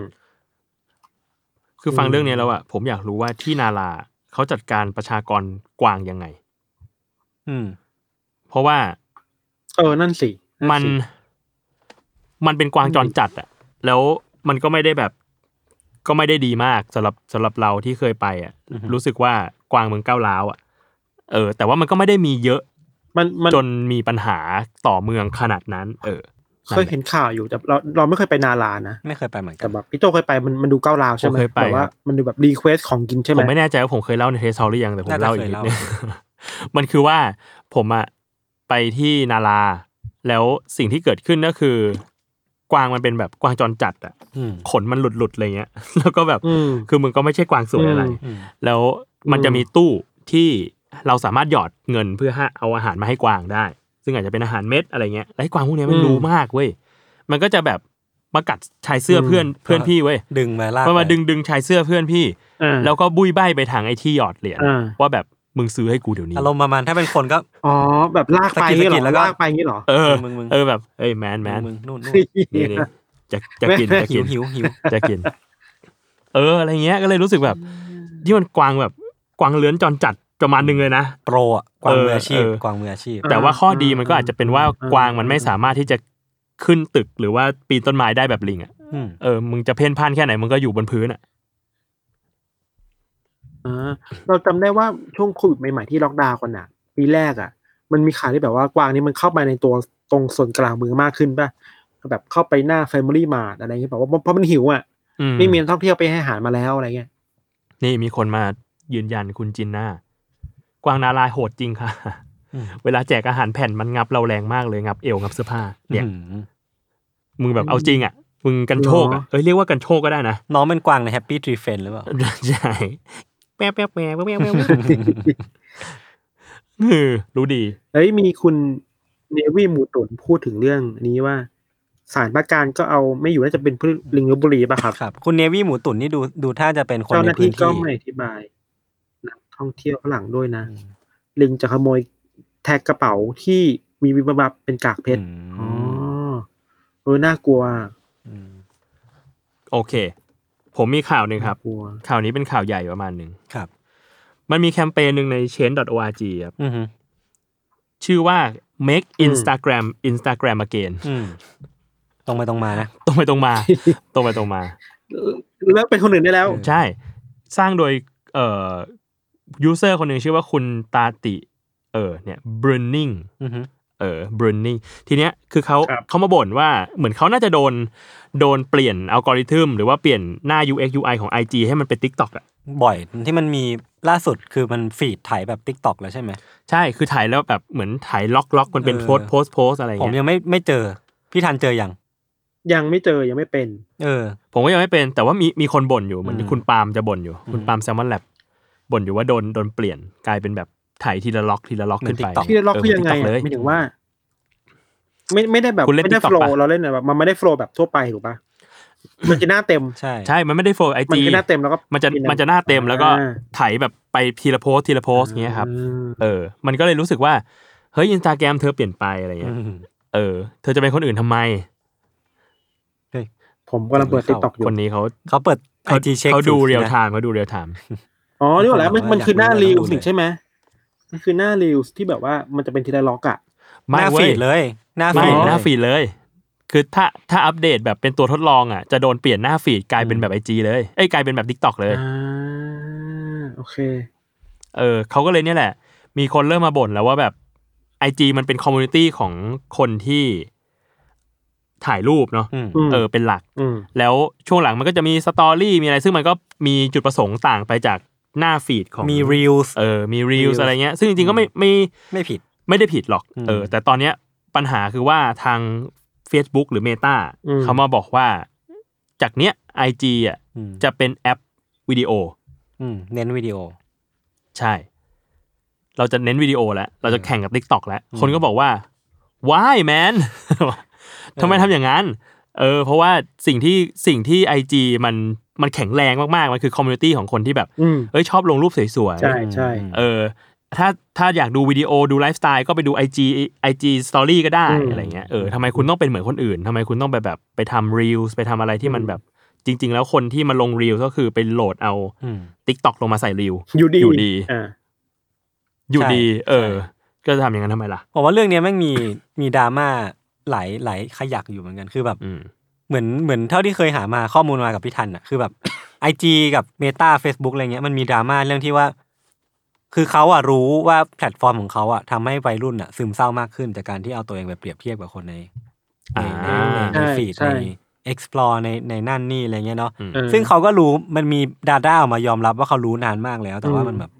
คือฟังเรื่องนี้แล้วอะผมอยากรู้ว่าที่นาราเขาจัดการประชากรกวางยังไง อืม เพราะว่าเออ นั่นสินั่นมันสิมันเป็นกวางจรจัดอะแล้วมันก็ไม่ได้แบบ ก็ไม่ได้ดีมากสำหรับสำหรับเราที่เคยไปอะอือฮึ รู้สึกว่ากวางเมืองก้าวร้าวอะเออ แต่ว่ามันก็ไม่ได้มีเยอะมันมันจนมีปัญหาต่อเมืองขนาดนั้น เออ เคยเห็นข่าวอยู่แต่เราเราไม่เคยไปนาลานะไม่เคยไปเหมือนกัแต่นแบบพี่โจเคยไปมันมันดูก้าวราวใช่ไหมผมเคยไปแบบว่าครับมันดูแบบรีเควสของกินใช่ไหผมมไม่แน่ใจว่าผมเคยเล่าในเทสเฮาหรือยังแต่ผมน่าจะเล่าอีเคกยนิดเล่านึงมันคือว่าผมอะไปที่นาราแล้วสิ่งที่เกิดขึ้นก็คือกวางมันเป็นแบบกวางจรจัดอะอืมขนมันหลุดๆอะไรเงี้ย แล้วก็แบบอืมคือมึงก็ไม่ใช่กวางสวยอะไรอืมอืมแล้วมันอืมจะมีตู้ที่เราสามารถหยอดเงินเพื่อให้เอาอาหารมาให้กวางได้ ซึ่งอาจจะเป็นอาหารเม็ดอะไรเงี้ยแล้วไอ้กวางพวกเนี้ยมันรู้มากเว้ยมันก็จะแบบมากัดชายเสื้อเพื่อนเพื่อนพี่เว้ยดึงมาลากมันมาไปดึงดึงชายเสื้อเพื่อนพี่อ่าแล้วก็บุยใบไปทางไอ้ที่หยอดเหรียญอ่าว่าแบบมึงซื้อให้กูเดี๋ยวนี้อารมณ์ประมาณถ้าเป็นคนก็อ๋อแบบลากไปสะกิดงี้เหรสะกิดอแล้วก็ลากไปงี้เหรอเออมึงมึงเออแบบเอ้ยแมนแมนมึงนู่นนู่นนี่นี่จะจะกินจะหิกิวนหิวหิวจะกิน เอออะไรเงี้ยก็เลยรู้สึกแบบที่มันกวางแบบกวางเลื้อนจรจัด ประมาณนึงเลยนะ โปรอะกวางเออมืออาชีพเออกวางมืออาชีพ แต่ว่าข้อดีมันก็อาจจะเป็นว่ากวางมันไม่สามารถที่จะขึ้นตึกหรือว่าปีนต้นไม้ได้แบบลิงอะอืมเออ มึงจะเพ่นพ่านแค่ไหนมึงก็อยู่บนพื้นอะอ่าเราจำได้ว่าช่วงโควิดใหม่ๆที่ล็อกดาวน์กันอะ ปีแรกอะ มันมีข่าวที่แบบว่ากวางนี่มันเข้ามาในตัวตรงส่วนกลางเมืองมากขึ้นป่ะแบบเข้าไปหน้า Family Mart อะไรเงี้ยแบบว่าเพราะมันหิวอะอืมไม่มีนักท่องเที่ยวไปให้อาหารมาแล้วอะไรเงี้ยนี่มีคนมายืนยันคุณจินน่า กวางนาราโหดจริงค่ะอืมเวลาแจกอาหารแผ่นมันงับเราแรงมากเลยงับเอวงับเสื้อผ้าเนี่ยอืมมึงแบบเอาจริงอะมึงกรรโชกอะเอ้ยเรียกว่ากรรโชกก็ได้นะ น้องเป็นกวางใน Happy Tree Friends หรือเปล่า ใช่แป๊บแป๊บแป๊บแป๊บแป๊บแป๊บเออรู้ดีเฮ้ยมีคุณเนวี่หมูตุนพูดถึงเรื่องนี้ว่าสารประการก็เอาไม่อยู่น่าจะเป็นพืชลิงลพบุรีป่ะครับครับ คุณเนวี่หมูตุ๋นนี่ดูดูท่าจะเป็นคนเจ้าหในน้าพื้ที่นก็ที่ไม่อธิบายนัก ท่องเที่ยวฝรั่งด้วยนะ ลิงจะขโมยแท็กกระเป๋าที่มีวิบวับเป็นกากเพชรอือ๋อมเออน่ากลัวมโอเค ผมมีข่าวหนึ่งครับน่ากลัวข่าวนี้เป็นข่าวใหญ่ประมาณหนึ่งครับ มันมีแคมเปญหนึ่งใน change.org ครับอือฮึชื่อว่า make Instagram Instagram again อืมตรงไปตรงมานะ ตรงไปตรงมา ตรงไปตรงมาเลิกเป็นคนอื่นได้แล้ว ใช่ สร้างโดย เอ่อ ยูเซอร์คนหนึ่งชื่อว่าคุณตาติ เออเนี่ย Brunning อือฮึเออ Brunning ทีเนี้ยคือเขาครับเขามาบ่นว่าเหมือนเขาน่าจะโดนโดนเปลี่ยนอัลกอริทึมหรือว่าเปลี่ยนหน้า UX UI ของ IG ให้มันเป็น TikTok อะบ่อยที่มันมีล่าสุดคือมันฟีดถ่ายแบบทิกตอกแล้วใช่ไหมใช่คือถ่ายแล้วแบบเหมือนถ่ายล็อกล็อกมันเป็นเออโพสโพสโพสอะไรผมเงี้ยยังไม่ไม่เจอ พี่ทันเจอยังยังไม่เจอยังไม่เป็น เออ ผมก็ยังไม่เป็น แต่ว่ามีมีคนบ่นอยู่เหมือนอืมคุณปาล์มจะบ่นอยู่ คุณอืมปาล์มแซมมอนแลบ บ่นอยู่ว่าโดนโดนเปลี่ยนกลายเป็นแบบถ่ายทีละล็อกทีละล็อกเหมือขึ้นนไป TikTok ที่ล็อกคือยังไงเอออะเลยไม่ถึงว่า ไม่ไม่ได้แบบคุณเล่นไม่ได้ TikTok โฟล์ปะเราเล่นแบบมันไม่ได้โฟล์แบบทั่วไปถูกปะมันจะหน้าเต็มใช่ใช่มันไม่ได้โฟล์ไอมันจีจะหน้าเต็มแล้วก็มันจะกิมันจะหน้าเต็มแล้วก็อ่าถ่ายแบบไปทีละโพสทีละโพสเงี้ยครับอืมเออ มันก็เลยรู้สึกว่าเฮ้ยอินสตาแกรมเธอเปลี่ยนไปอะไรอืเงี้ยมเออ เธอจะเป็นคนอื่นทำไมผมกำลังเปิดติ๊กต็อกอยู่คนนี้เขาเขาเปิดไอเขาจีเช็คเขาดูสุเรียลนะไทม์เขาดูเรียลไทม์ อ๋อนี่หมดแล้วมันมันคือหน้าอยากรู้รีวอยากรู้สิ่งใช่ไหมมันคือหน้า Reels ที่แบบว่ามันจะเป็นทีละล็อกอะหน้า feed เลยเว้ย ไม่หน้า feed เลย หน้า feed เลย คือถ้าถ้าอัปเดตแบบเป็นตัวทดลองอะจะโดนเปลี่ยนหน้า feed กลายเป็นแบบ IG เลยเอ้ยกลายเป็นแบบ TikTok เลย อ่าโอเค เออเขาก็เลยเนี่ยแหละ มีคนเริ่มมาบ่นแล้วว่าแบบ IG มันเป็น community ของคนที่ถ่ายรูปเนาะอืมอืมเออเป็นหลัก อืม แล้วช่วงหลังมันก็จะมี story มีอะไรซึ่งมันก็มีจุดประสงค์ต่างไปจาก หน้าฟีดของมีรีลส์เออมีรีล Reels อะไรเงี้ยซึ่งจริงๆก็ไม่ไม่ไม่ผิดไม่ได้ผิดหรอกอืมเออแต่ตอนเนี้ยปัญหาคือว่าทาง Facebook หรือ Meta อืมเขามาบอกว่า จากเนี้ย IG อะอืมจะเป็นแอปวิดีโออืมเน้นวิดีโอ ใช่ เราจะเน้นวิดีโอแล้ว เราจะแข่งกับ TikTok แล้วอืมคนก็บอกว่า why man ทำไมทำอย่างนั้น เออเพราะว่าสิ่งที่สิ่งที่ IG มันมันแข็งแรงมากๆ มันคือ community ของคนที่แบบอืมเอ้ยชอบลงรูปสวยใช่ใช่ๆเออถ้าถ้าอยากดูวิดีโอดูไลฟ์สไตล์ก็ไปดู IG IG Story ก็ได้อืมอะไรเงี้ยเออทำไมคุณต้องเป็นเหมือนคนอื่นทำไมคุณต้องไปแบบไปทำ Reels ไปทำอะไรที่มันแบบจริง ๆ แล้วคนที่มาลง Reels ก็คือไปโหลดเอาอืม TikTok ลงมาใส่ Reel อยู่ดีอยู่ดีอ่าอยู่ดีใช่เออ ก็จะทำอย่างนั้นทำไมล่ะผมว่าเรื่องเนี้ยแม่งมีมีดราม่า หลายหลายขยักอยู่เหมือนกันคือแบบอืมเหมือนเหมือนเท่าที่เคยหามาข้อมูลมากับพี่ทันอะคือแบบ IG กับ Meta Facebook อะไรเงี้ยมันมีดราม่าเรื่องที่ว่า คือเขาอะรู้ว่าแพลตฟอร์มของเขาอะทำให้วัยรุ่นอะซึมเศร้ามากขึ้นจากการที่เอาตัวเองไปเปรียบเทียบกับคนในในในอ่าในในใช่ feed ใช่ใน explore ในในนั่นนี่อะไรเงี้ยเนาะอืมเออซึ่งเขาก็รู้มันมี data ออกมายอมรับว่าเขารู้นานมากแล้ว แต่ว่าอืมมันแบบ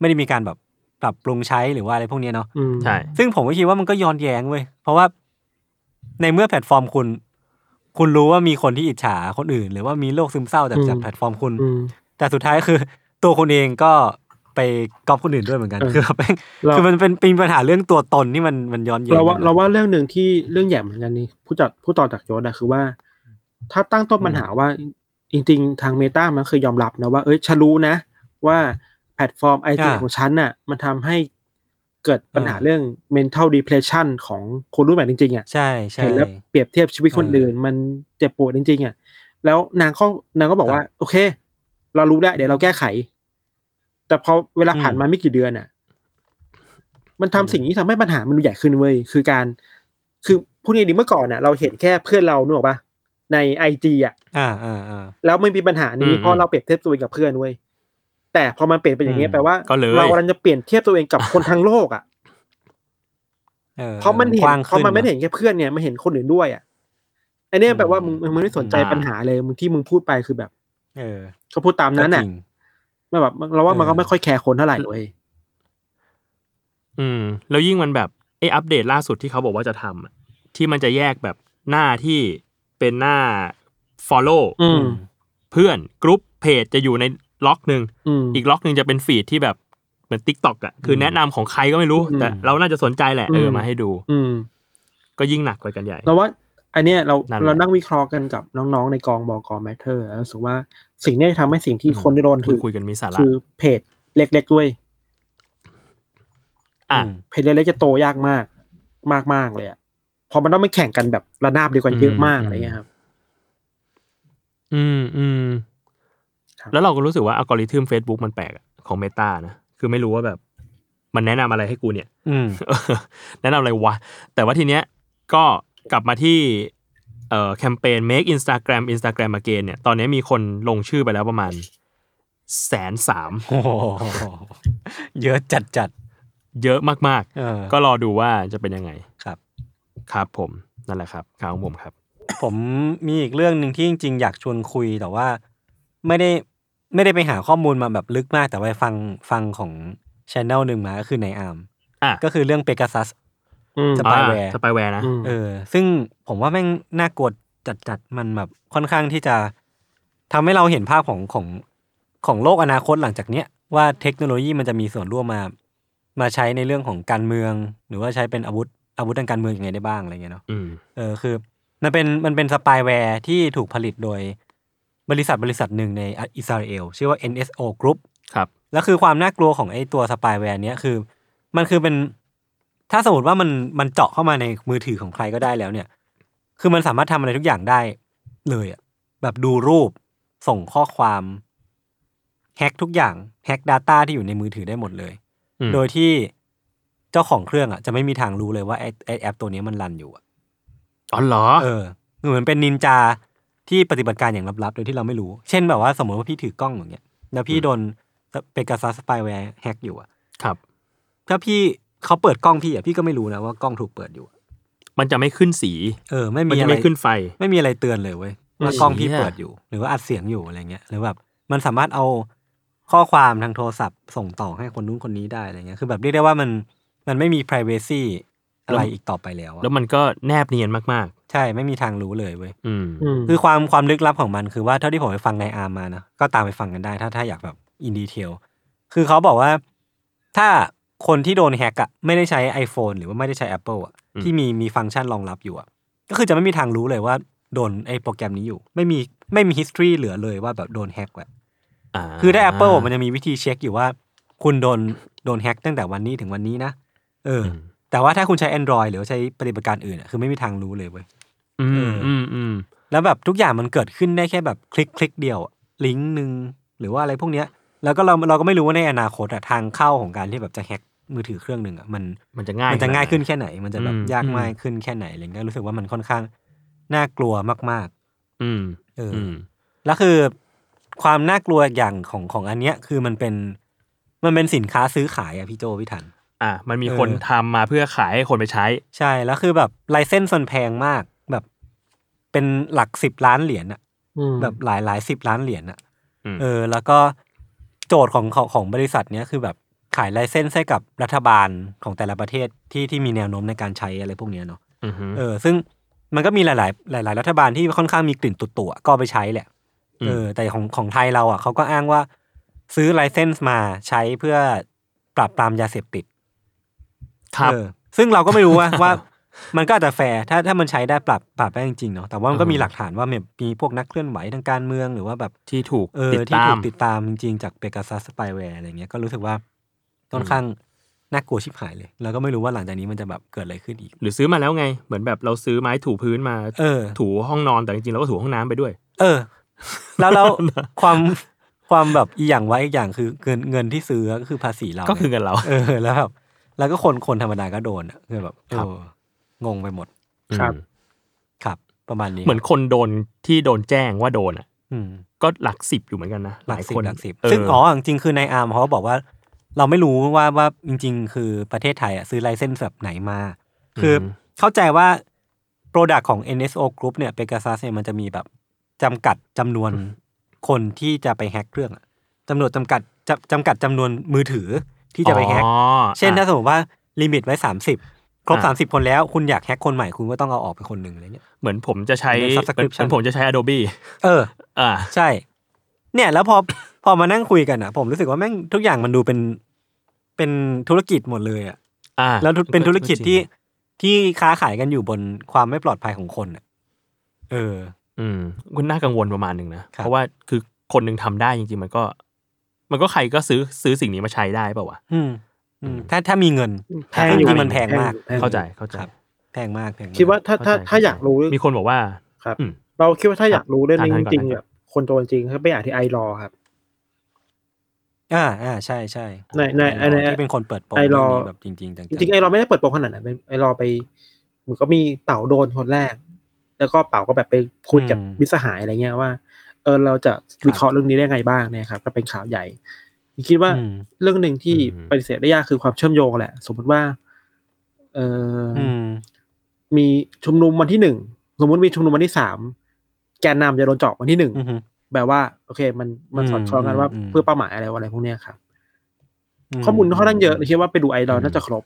ไม่ได้มีการแบบปรับปรุงใช้หรือว่าอะไรพวกเนี้ยเนาะอืมใช่ซึ่งผมก็คิดว่ามันก็ย้อนแย้งเว้ยเพราะว่า ในเมื่อแพลตฟอร์มคุณ คุณรู้ว่ามีคนที่อิจฉาคนอื่น หรือว่ามีโรคซึมเศร้าจากอืมจากแพลตฟอร์มคุณอืมแต่สุดท้ายคือ ตัวคุณเองก็ไปก๊อปคนอื่นด้วยเหมือนกันเออคือแบบแม่งเราคือมันเป็นเป็นปัญหาเรื่องตัวตนที่มันมันย้อนแย้งเราว่ากันเราว่าเรื่องหนึ่งที่เรื่องใหญ่เหมือนกันนี่ผู้จัดผู้ต่อจากโยนอะคือว่า ถ้าตั้งต้นปัญหาว่าจริงๆ ทางเมตามันเคยยอมรับนะว่าเอ้ยฉันรู้นะ ว่าแพลตฟอร์มไอทีของฉันน่ะ มันทำให้ เกิดปัญหาเรื่อง mental depression ของคนรุ่นใหม่จริงๆอะใช่ใช่เห็นแล้วเปรียบเทียบชีวิตคนเอออื่อื่น มันเจ็บปวดจริงๆอะแล้วนางก็นางก็บอกว่า โอเค เรารู้แล้วเดี๋ยวเราแก้ไข แต่พอเวลาผ่านมาไม่กี่เดือนอะ มันทำสิ่งที่ทำให้ปัญหามันดูใหญ่ขึ้นเว้ยคือการ คือพูดง่ายๆดีเมื่อก่อนอะ เราเห็นแค่เพื่อนเราเนกออกปะในไอจีอะอ่าอ่าอ่าแล้วไม่มีปัญหานี้อืมเพราะเราเปรียบเทียบตัวเองกับเพื่อนเว้ย แต่พอมันเปลี่ยนเป็นอย่างนี้อืมแปลว่าก็เลยเรากำลังจะเปลี่ยนเทียบตัวเองกับคนทั้งโลกอะออเพราะมันเห็กนว้างเพราะขึ้มันไม่ได้เห็นแค่เพื่อนเนี่ยมันเห็นคนอื่นด้วยอะอันเนี้ยแปลว่ามึงมึงไม่สนใจอ่าปัญหาเลยมึงที่มึงพูดไปคือแบบ เออเขาพูดตามนั้นก็น่ะจริงไม่แบบเราว่ามันก็เออไม่ค่อยแคร์คนเท่าไหร่เลยอืม แล้วยิ่งมันแบบไอ้อัปเดตล่าสุดที่เขาบอกว่าจะทำอะที่มันจะแยกแบบหน้าที่เป็นหน้า follow อืมเพื่อนกรุ๊ปเพจจะอยู่ใน ล็อกหนึ่งอืมอีกล็อกหนึ่งจะเป็น feed ที่แบบเหมือน TikTok อะคือแนะนำของใครก็ไม่รู้อืมแต่เราน่าจะสนใจแหละเอออืมมาให้ดู อืมก็ยิ่งหนักไปกันใหญ่เราว่าอันเนี้ยเรานั่นแหละเรานั่งวิเคราะห์กันกับน้องๆในกองบอกอ MATTER รู้สึกว่าสิ่งเนี้ยทำให้สิ่งที่คนได้โดนคุคืยอคุยกันมีสาระคือเพจเล็กๆด้วยอะอืมเพจเล็กๆจะโตยากมาก มากมากๆเลยอะเพอมันต้องไปแข่งกันแบบระนาบเดียวกันเยอะมากอะไรเงี้ยครับ อืมอืมครับ แล้วเราก็รู้สึกว่าอัลกอริทึม Facebook มันแปลกอะของเมตานะ คือไม่รู้ว่าแบบ มันแนะนำอะไรให้กูเนี่ยอืมแนะนำอะไรวะ แต่ว่าทีเนี้ยก็กลับมาที่เอ่อแคมเปญ make Instagram Instagram again เนี่ย ตอนนี้มีคนลงชื่อไปแล้วประมาณแสนสามโอ้โหเยอะจัดจัดเยอะมากๆเออๆก็รอดูว่าจะเป็นยังไงครับ ครับผมนั่นแหละครับข่าวของผมครับ ผมมีอีกเรื่องหนึ่งที่จริง ๆ อยากชวนคุยแต่ว่า ไม่ได้ ไม่ได้ไปหาข้อมูลมาแบบลึกมาก แต่ว่าฟังฟังของช anel หนึ่งมาก็คือนายอาร์มอะก็คือเรื่อง Pegasus อืม spyware spyware นะอืมเออ ซึ่งผมว่าแม่งน่ากลัวจัดๆมันแบบค่อนข้างที่จะทำให้เราเห็นภาพของของของโลกอนาคตหลังจากเนี้ยว่าเทคโนโลยีมันจะมีส่วนร่วมมา มาใช้ในเรื่องของการเมือง หรือว่าใช้เป็นอาวุธอาวุธทางการเมืองยังไงได้บ้างอะไรเงี้ยเนาะอืมเออคือ มันเป็นมันเป็น spyware ที่ถูกผลิตโดย บริษัทบริษัทหนึ่งในอิสราเอลชื่อว่า NSO Group ครับแล้วคือความน่ากลัวของไอ้ตัว spyware เนี้ยคือ มันคือเป็น ถ้าสมมติว่ามันมันเจาะเข้ามาในมือถือของใครก็ได้แล้วเนี่ย คือมันสามารถทำอะไรทุกอย่างได้เลยอะแบบดูรูปส่งข้อความแฮ็กทุกอย่างแฮ็ก Data ที่อยู่ในมือถือได้หมดเลยอืมโดยที่เจ้าของเครื่องอะจะไม่มีทางรู้เลยว่าไอ้ไอ้แอปตัวนี้มันรันอยู่อะอ๋อเหรอ เออเหมือนเป็นนินจา ที่ปฏิบัติการอย่างลับๆ โดยที่เราไม่รู้ เช่นแบบว่าสมมติว่าพี่ถือกล้องอย่างเงี้ย แล้วพี่โดน Pegasus spyware แฮกอยู่อะครับ ถ้าพี่เขาเปิดกล้องพี่อะพี่ก็ไม่รู้นะว่ากล้องถูกเปิดอยู่อะมันจะไม่ขึ้นสี เออ ไม่มันมีจะอะไรไม่ขึ้นไฟ ไม่มีอะไรเตือนเลยเว้ยว่าอืมกล้องพี่เชี่ยเปิดอยู่ หรือว่าอัดเสียงอยู่อะไรเงี้ย หรือแบบมันสามารถเอาข้อความทางโทรศัพท์ส่งต่อให้คนนู้นคนนี้ได้อะไรเงี้ย คือแบบเรียกได้ว่ามันมันไม่มี privacy อะไรอีกต่อไปแล้วอะแล้วมันก็แนบเนียนมากใช่ไม่มีทางรู้เลยเว้ยๆอืมอืม คือความความลึกลับของมันคือว่าเท่าที่ผมไปฟังนายอาร์มมานะก็ตามไปฟังกันได้ ถ้าถ้าอยากแบบอินดีเทลคือเขาบอกว่าถ้าคนที่โดนแฮกอะไม่ได้ใช้ iPhone หรือว่าไม่ได้ใช้ Apple อะอืม ที่มีมีฟังก์ชันรองรับอยู่อะก็คือจะไม่มีทางรู้เลยว่าโดนไอ้โปรแกรมนี้อยู่ ไม่มีไม่มี history เหลือเลยว่าแบบโดนแฮกแบบาคือได้ Apple มันจะมีวิธีเช็คอยู่ว่า คุณโดนโดนแฮ็กตั้งแต่วันนี้ถึงวันนี้นะเอออม แต่ว่าถ้าคุณใช้ Android หรือว่าใช้ปฏิบัติการอื่นอะคือไม่มีทางรู้เลยเว้ย อืเอมออืมอืมแล้วแบบทุกอย่างมันเกิดขึ้นได้แค่แบบคลิกคลิกเดียวอะลิงก์หนึ่งหรือว่าอะไรพวกเนี้ย แล้วก็เราเราก็ไม่รู้ว่าในอนาคตอะทางเข้าของการที่แบบจะแฮ็กมือถือเครื่องหนึ่งอะมันมันจะง่ายมันจะง่ายขดขึ้นแค่ไหน มันจะแบบอืม ยากอืมง่ายขึ้นแค่ไหนอะไรเงี้ยรู้สึกว่ามันค่อนข้างน่ากลัวมาก อืมๆ เอออ อืม แล้วคือความน่ากลัวอย่างของของอันเนี้ยคือมันเป็นมันเป็นสินค้าซื้อขายอะพี่โจพี่ทัน อะมันมีเออคนทำมาเพื่อขายให้คนไปใช้ ใช่แล้วคือแบบไลเซนส์มันแพงมากแบบ เป็นหลักสิบล้านเหรียญอะอืมแบบหลายหลายสิบล้านเหรียญอะอืมเออ แล้วก็โจทย์ของของของบริษัทเนี้ยคือแบบขายไลเซนส์ให้กับรัฐบาลของแต่ละประเทศที่ที่มีแนวโน้มในการใช้อะไรพวกเนี้ยเนาะอือฮึเออ ซึ่งมันก็มีหลาย ๆ หลาย ๆ รัฐบาลที่ค่อนข้างมีกลิ่นตุ่ๆอะก็เอาไปใช้แหละเออ แต่ของของไทยเราอะเขาก็อ้างว่า ซื้อไลเซนส์มาใช้เพื่อปราบปรามยาเสพติด ครับเออซึ่งเราก็ไม่รู้ว่าว่ามันก็อาจจะแฟร์ถ้าถ้ามันใช้ได้ปรับปรับได้จริงๆเนาะแต่ว่ามันก็อือฮึมีหลักฐานว่าแบบมีพวกนักเคลื่อนไหวทางการเมืองหรือว่าแบบที่ถูกเออติดที่ตาถูมกติดตามจริงๆจากเปก a ซัสสปายแวร์อะไรเงี้ยก็รู้สึกว่าค่อนข้างน่ากลัวชิบหายเลย แล้วก็ไม่รู้ว่าหลังจากนี้มันจะแบบเกิดอะไรขึ้นอีก หรือซื้อมาแล้วไง เหมือนแบบเราซื้อไม้ถูพื้นมาเออ ถูห้องนอนแต่จริงๆเราก็ถูห้องน้ำไปด้วย เออ แล้วแล้วความความแบบอีกอย่างไว้อีกอย่างคือเงินเงินที่ซื้อก็คือภาษีเราก็คือเงินเรา เออแล้วแบบ แล้วก็คนคนธรรมดาก็โดนอะคือแบบเอครับองงไปหมด ครับอืมครับ ประมาณนี้เหมือนคนโดนที่โดนแจ้งว่าโดนอะอืมก็หลักสิบอยู่เหมือนกันนะหลักสิบคนหลักสิบเออซึ่งอ๋อจริงๆคือในอาร์มเขาก็บอกว่า เราไม่รู้ว่าว่าจริง ๆ คือประเทศไทยอะซื้อไลเซนส์แบบไหนมา คืออเข้าใจว่า Product ของ NSO Group เนี่ย Pegasus เนี่ยมันจะมีแบบจำกัดจำนวนคนที่จะไปแฮ็กเครื่องอะจำนวนจำกัดจำจำกัดจำนวนมือถือ ที่จะไปแฮ็กอ๋อเช่นถ้าอะสมมติว่าลิมิตไว้สามสิบครบอะสามสิบคนแล้วคุณอยากแฮ็กคนใหม่คุณก็ต้องเอาออกไปคนหนึ่งอะไรเงี้ยเหมือนผมจะใช้เป็นเหมือน subscription เหมือนผมจะใช้ Adobe เออ อ่า ใช่ เนี่ยแล้วพอพอมานั่งคุยกันอะ ผมรู้สึกว่าแม่งทุกอย่างมันดูเป็นเป็นธุรกิจหมดเลยอะอ่าแล้วเป็นธุรกิจที่ที่ค้าขายกันอยู่บนความไม่ปลอดภัยของคนอะ เออ อืมคุณน่ากังวลประมาณหนึ่งนะครับเพราะว่าคือคนหนึ่งทำได้จริงๆ มันก็ มันก็ใครก็ซื้อซื้อสิ่งนี้มาใช้ได้เปล่าวะอืมอืมถ้าถ้ามีเงินแพงอยู่จริงๆมันแพงมากแพงอยู่เข้าใจเข้าใจครับแพงมากแพงมกคิดว่าถ้าถ้าเข้ใจถ้าอยากรู้มีคนบอกว่าครับอืมเราคิดว่าถ้าอยากรู้เรื่องนี้ทัจนๆก่อนริงๆนะแบบคนโดนจริงเขาไปอ่านที่ไอรอครับ อ่าอ่าใช่ใช่ในในไอในรอที่เป็นคนเปิดโปงไอรอเงนี้แบบจริงๆจังจริงๆไอรอไม่ได้เปิดโปงขนาดนั้นเป็นไอรอไปเหมือนก็มีเต่าโดนคนแรก แล้วก็เป่าก็แบบไปคุยกับมิตรสหายอะไรเงี้ยว่า เออเราจะวิเคราะห์เรื่องนี้ได้ไงบ้างเนี่ยครับก็เป็นข่าวใหญ่คิดว่าอืมเรื่องหนึ่งที่อืมปฏิเสธได้ยากคือความเชื่อมโยงแหละ สมมติว่า เออออืมมีชุมนุมวันที่หนึ่งสมมติมีชุมนุมวันที่สามแกนนำจะโดนเจาะวันที่หนึ่งอืมแบบว่า โอเค มันมันอืมสอดคล้องกันว่าอืมเพื่อเป้าหมายอะไรอะไรพวกเนี้ยครับข้อมูลค่อนข้างเยอะเลยคิดว่าไปดูไอดอลอืมน่าจะครบ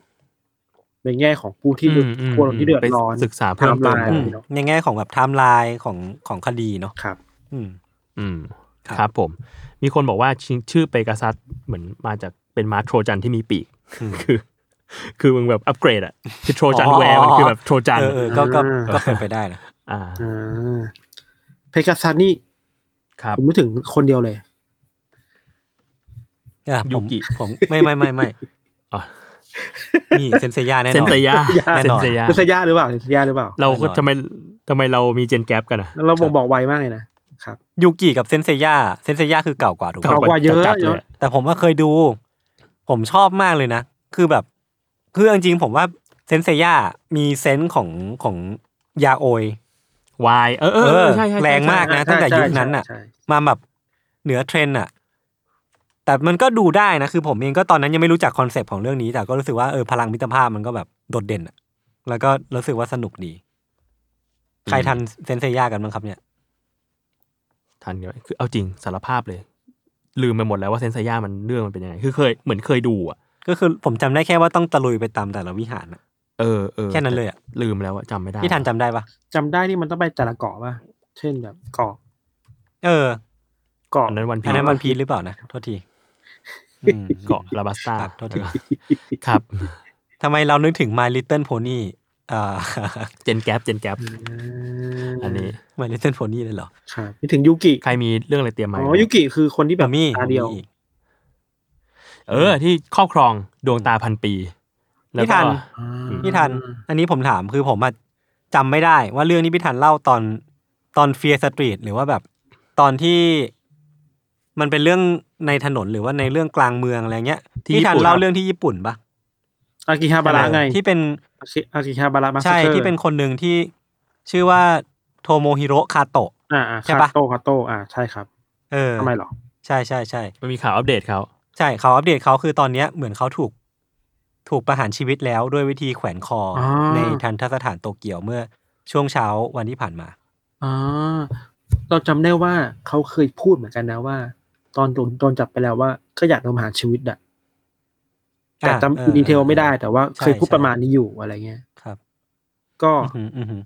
ในแง่ของผู้ที่อืเดือดมอืมคนที่เดือดไปร้อนศึกษาเพิ่มเติมไทม์ไลน์อืมเนาะในแง่ของแบบไทม์ไลน์ของของคดีเนาะครับ อืม อืมครับครับผม มีคนบอกว่าชื่อชื่อเปกาซัสเหมือนมาจากเป็นม้าโทรจันที่มีปีกอืมคือ คือมึงแบบอัปเกรดอะคือโทรจันอ๋อแวร์มันคือแบบโทรจันเออเออก็ก็ก็เป็นไปได้นะอ่าอ่าเพกาซัสนี่ครับผมนึกถึงคนเดียวเลยอะผมยูกิผมไม่ไม่ไม่ไม่อ๋อนี่เซนเซย่าแน่นอนเซนเซย่าแน่เซนนอนเซย่าเป็นสยาหรือเปล่าเป็นสยาหรือเปล่า เราก็แน่นอนทำไมทำไมเรามีเจนแกปกันอะแล้วเราบอกบอกไวมากเลยนะ ครับยูกิกับเซนเซย่าเซนเซย่าคือเก่ากว่าถูกไหมเก่ากว่าเยอะจัดๆเลยแต่ผมก็เคยดู ผมชอบมากเลยนะ คือแบบคือจริงๆผมว่าเซนเซย่ามีเซนส์ของของยาโอยวายเออเออเออใช่ใช่ใช่แรงมากนะตั้งแต่ยุคนั้นน่ะใช่ใช่มาแบบเหนือเทรนด์อะ แต่มันก็ดูได้นะ คือผมเองก็ตอนนั้นยังไม่รู้จักคอนเซปต์ของเรื่องนี้ แต่ก็รู้สึกว่าเออพลังมิตรภาพมันก็แบบโดดเด่นอะ แล้วก็รู้สึกว่าสนุกดี ใครทันเซนเซย่ากันบ้างครับเนี่ย ทันเยอะคือเอาจริงสารภาพเลย ลืมไปหมดแล้วว่าเซนเซย่ามันเรื่องมันเป็นยังไง คือเคยเหมือนเคยดูอะก็คือผมจำได้แค่ว่าต้องตะลุยไปตามแต่ละวิหารน่ะเออเออแค่นั้นเลยอะลืมแล้วอะจำไม่ได้พี่ทันจำได้ปะจำได้นี่มันต้องไปแต่ละเกาะป่ะเช่นแบบเกาะเออเกาะอันนั้นวันพีอันนั้นวันพีชหรือเปล่านะโทษทีอืมเกาะลาบัสตาครับโทษทีครับทำไมเรานึกถึง My Little Pony อ่า เจนแกปเจนแกปอันนี้ My Little Pony เลยเหรอครับนี่ถึงยูกิ ใครมีเรื่องอะไรเตรียมมาอ๋อยูกิคือคนที่แบบผมมีตาเดียวผมมีอีกเออ ที่ครอบครองดวงตาพันปีแล้วพี่ก็ทันอ่าพี่ทัน อันนี้ผมถามคือผมอะจำไม่ได้ ว่าเรื่องนี้พี่ทันเล่าตอนตอน Fear Street หรือว่าแบบตอนที่มันเป็นเรื่องในถนนหรือว่าในเรื่องกลางเมืองอะไรเงี้ยที่พี่ทันญี่ปุ่นเล่าครับเรื่องที่ญี่ปุ่นปะอากิฮาบาระไงที่เป็น อากิอากิฮาบาระมาใช่ที่เป็นคนหนึ่งที่ชื่อว่าโทโมฮิโร่คาโตะอ่าอ่าใช่คาปะโตคาโตอ่าใช่ครับ เออทำไมหรอ ใช่ใช่ใช่มันมีข่าวอัปเดตเขาใช่เขาอัปเดตเขาคือตอนเนี้ยเหมือนเขาถูก ถูกประหารชีวิตแล้วด้วยวิธีแขวนคอออในทันทสถานโตเกียวเมื่อช่วงเช้าวันที่ผ่านมาอ่าเราจำได้ว่าเขาเคยพูดเหมือนกันนะว่า ตอนโดนโดนจับไปแล้วว่าก็อยากโดนประหารชีวิตอะ แต่อ่าเออจำดีเทลไม่ได้แต่ว่าใช่เคยพูดใช่ประมาณนี้อยู่อะไรเงี้ยครับ ก็อือหืออือหือ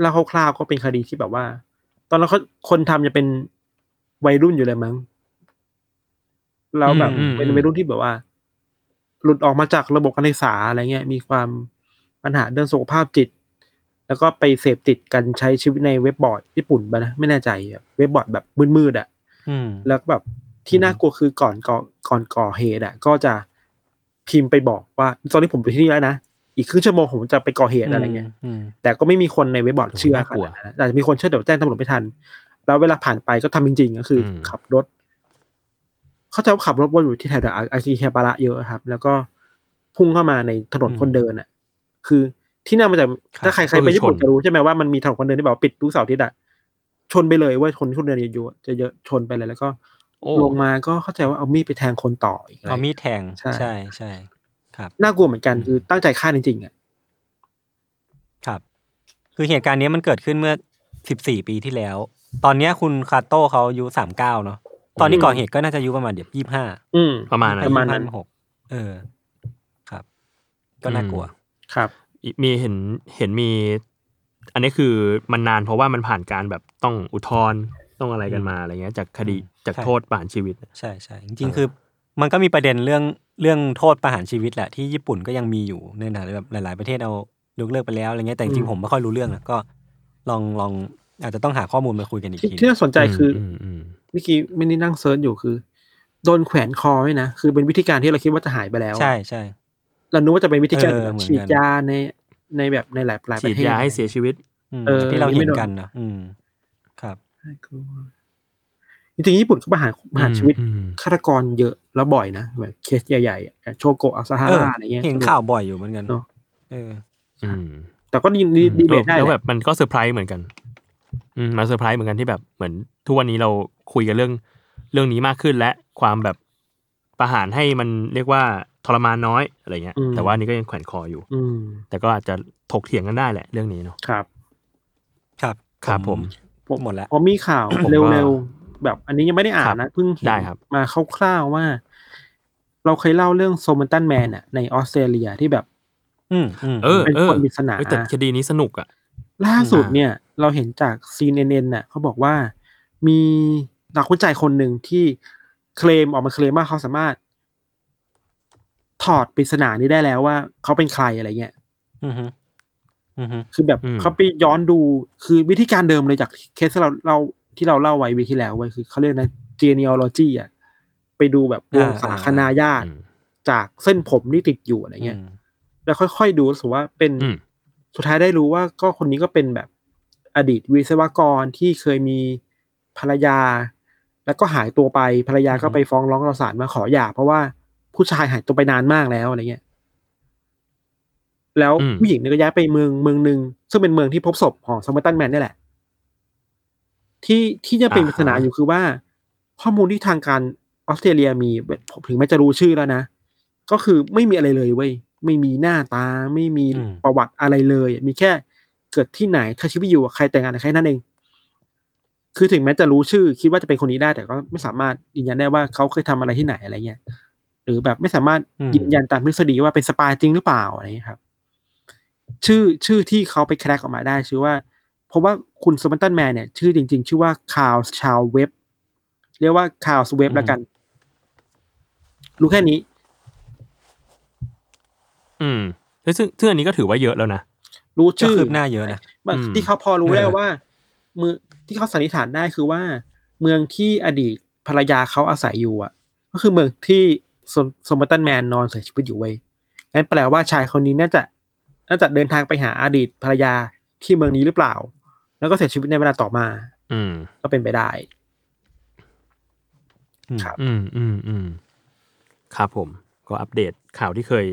เล่าคร่าวๆก็เป็นคดีที่แบบว่า ตอนนั้นเขาคนทำจะเป็นวัยรุ่นอยู่เลยมั้งแล้วแบบอืมอืมเป็นวัยรุ่นที่แบบว่า หลุดออกมาจากระบบการศึกษาอะไรเงี้ย มีความปัญหาเรื่องสุขภาพจิต แล้วก็ไปเสพติดกันใช้ชีวิตในเว็บบอร์ดญี่ปุ่นไปนะไม่แน่ใจอะเว็บบอร์ดแบบมืดๆอะอืมแล้วก็แบบที่น่ากลัวคือก่อนก่อก่อนก่อเหตุอะ ก็จะ พิมพ์ไปบอกว่า ตอนนี้ผมไปที่นี่แล้วนะอีกครึ่งชั่วโมงผมจะไปก่อเหตุอะไรเงี้ยอืมแต่ก็ไม่มีคนในเว็บบอร์ดโอ้โหเชื่อน่ากลัวขนาดนั้นอาจจะมีคนเชื่อแต่ว่าแจ้งตำรวจไม่ทัน แล้วเวลาผ่านไปก็ทำจริงๆ ก็คืออมขับรถ เขาจะขับรถวนอยู่ที่แถวๆอากิเฮบาระเยอะครับ แล้วก็พุ่งเข้ามาในถนนคนเดินอะ คือที่นั่นมันจะถ้าใครใครไปญี่ปุ่นจะรู้ใช่ไหมว่ามันมีถนนคนเดินที่แบบว่าปิดทุกเสาร์อาทิตย์อะชนไปเลยว่าคนที่คนเดินเยอะๆจะเยอะชนไปเลยแล้วก็โอ้ ลงมาก็เข้าใจว่าเอามีดไปแทงคนต่ออีกอะไรเอามีดแทงใช่ใช่ใช่ครับน่ากลัวเหมือนกันคือตั้งใจฆ่าจริงๆอะครับ คือเหตุการณ์เนี้ยมันเกิดขึ้นเมื่อสิบสี่ปีที่แล้ว ตอนเนี้ยคุณคาโต้เขาอายุสามเก้าเนาะตอนที่ก่อเหตุก็น่าจะอายุประมาณเดี๋ยวยี่ห้าอืมประมาณนั้นประมาณนั้นหกเออ ครับ ก็น่ากลัว ครับอีมีเห็นเห็นมี อันนี้คือมันนานเพราะว่ามันผ่านการแบบต้องอุทธรณ์ ต้องอะไรกันมาอะไรเงี้ยจากคดีจากใช่โทษประหารชีวิต ใช่ใช่จริงๆคือ มันก็มีประเด็นเรื่องเรื่องโทษประหารชีวิตแหละที่ญี่ปุ่นก็ยังมีอยู่ในหลายแบบหลาย ๆประเทศเอายกเลิกไปแล้วอะไรเงี้ยแต่จริงอืมๆผมไม่ค่อยรู้เรื่องนะก็ลองลองอาจจะต้องหาข้อมูลมาคุยกันอีกที่ทีที่น่าสนใจคืออมอืมเมื่อกี้ไม่ได้นั่งเซิร์ชอยู่คือโดนแขวนคอไว้นะคือเป็นวิธีการที่เราคิดว่าจะหายไปแล้วใช่ใช่เรานึกว่าจะเป็นวิธีการเออเหมือนกันฉีดยาในในแบบในหลายหลายปฉีระดเทศยาให้เสียชีวิตอืมเออที่เรานี่ไม่เห็นโดนกันนะอืมครับน่ากลัวจริงๆญี่ปุ่นก็ประหารประหารชีวิตอืมฆาตกรเยอะแล้วบ่อยนะแบบเคสใหญ่ๆอะโชโกะอาซาฮาเออร่าอะไรเงี้ยเห็นข่าวบ่อยอยู่เหมือนกันเนอะเอออืมแต่ก็ดีดีดีเบตได้แล้วแหแบละบมันก็เซอร์ไพรส์เหมือนกัน อืมมาเซอร์ไพรส์เหมือนกันที่แบบเหมือนทุกวันนี้เราคุยกันเรื่องเรื่องนี้มากขึ้นและความแบบประหารให้มันเรียกว่าทรมานน้อยอะไรเงี้ย แต่ว่าอันนี้ก็ยังแขวนคออยู่ อืมแต่ก็อาจจะถกเถียงกันได้แหละ เรื่องนี้เนาะครับ ครับครับผม ผมหมดแล้วพอมีข่าวผมว่าเร็วๆ แบบอันนี้ยังไม่ได้อ่านนะเพิ่งเห็นได้ครับมาคร่าวๆว่า เราเคยเล่าเรื่องโซมันตันแมนอะในออสเตรเลียที่แบบอืมอืมเออเป็นเออคนปริศนาเฮ้ยแต่คดีนี้สนุกอะ ล่าสุดอ่าเนี่ย เราเห็นจาก CNN น่ะเขาบอกว่ามีนักวิจัยคนหนึ่งที่เคลมออกมาเคลมว่าเขาสามารถ ถอดปริศนานี้ได้แล้วว่าเขาเป็นใครอะไรเงี้ยอืมฮึอืมฮึ คือแบบอืมเขาไปย้อนดูคือวิธีการเดิมเลยจากเคสที่เราเราที่เราเล่าไว้วีที่แล้วไว้ยคือเขาเรียกนะ genealogy อะไปดูแบบวงศาคณาญาติอืมจากเส้นผมที่ติดอยู่อะไรเงี้ยแล้วค่อยๆดูรู้สึกว่าเป็นอืมสุดท้ายได้รู้ว่าก็คนนี้ก็เป็นแบบอดีตวิศวกรที่เคยมีภรรยา แล้วก็หายตัวไปภรรยาก็ไปฟ้องร้องเราศาลมาขอหย่า เพราะว่าผู้ชายหายตัวไปนานมากแล้วอะไรเงี้ย แล้วอืมผู้หญิงเนี่ยก็ย้ายไปเมืองเมืองหนึ่งซึ่งเป็นเมืองที่พบศพของสมัตันแมนนี่แหละ ที่ที่จะเป็นปริศนาอยู่คือว่า ข้อมูลที่ทางการออสเตรเลียมีถึงแม้จะรู้ชื่อแล้วนะ ก็คือไม่มีอะไรเลยเว้ยไม่มีหน้าตาไม่มีอืมประวัติอะไรเลย มีแค่เกิดที่ไหนเธอชีวิตอยู่กับใครแต่งงานกับใครนั่นเอง คือถึงแม้จะรู้ชื่อ คิดว่าจะเป็นคนนี้ได้ แต่ก็ไม่สามารถยืนยันได้ว่าเขาเคยทำอะไรที่ไหนอะไรเงี้ยหรือแบบไม่สามารถอืมยืนยันตามทฤษฎีว่าเป็น spy จริงหรือเปล่าอะไรเงี้ยครับ ชื่อชื่อที่เขาไป crack ออกมาได้ชื่อว่า เพราะว่าคุณ Somerton Man เนี่ย ชื่อจริง ๆ ชื่อว่า Carl Charles Webb เรียกว่า Carl Webb แล้วกัน รู้แค่นี้ อืมเฮ้ยซึ่งซึ่งอันนี้ก็ถือว่าเยอะแล้วนะ รู้ก็ชื่อคืบหน้าเยอะนะบางอืมที่เขาพอรู้ได้เออว่า มือที่เขาสันนิษฐานได้คือว่า เมืองที่อดีตภรรยาเขาอาศัยอยู่อะ ก็คือเมืองที่สมสมบัติแมนนอนเสียชีวิตอยู่เว้ยงั้นแปลว่าชายคนนี้น่าจะ น่าจะเดินทางไปหาอดีตภรรยาที่เมืองนี้หรือเปล่า แล้วก็เสียชีวิตในเวลาต่อมา อืม ก็เป็นไปได้อืมครับ อืมอืมอืมครับผม ก็อัปเดตข่าวที่เคย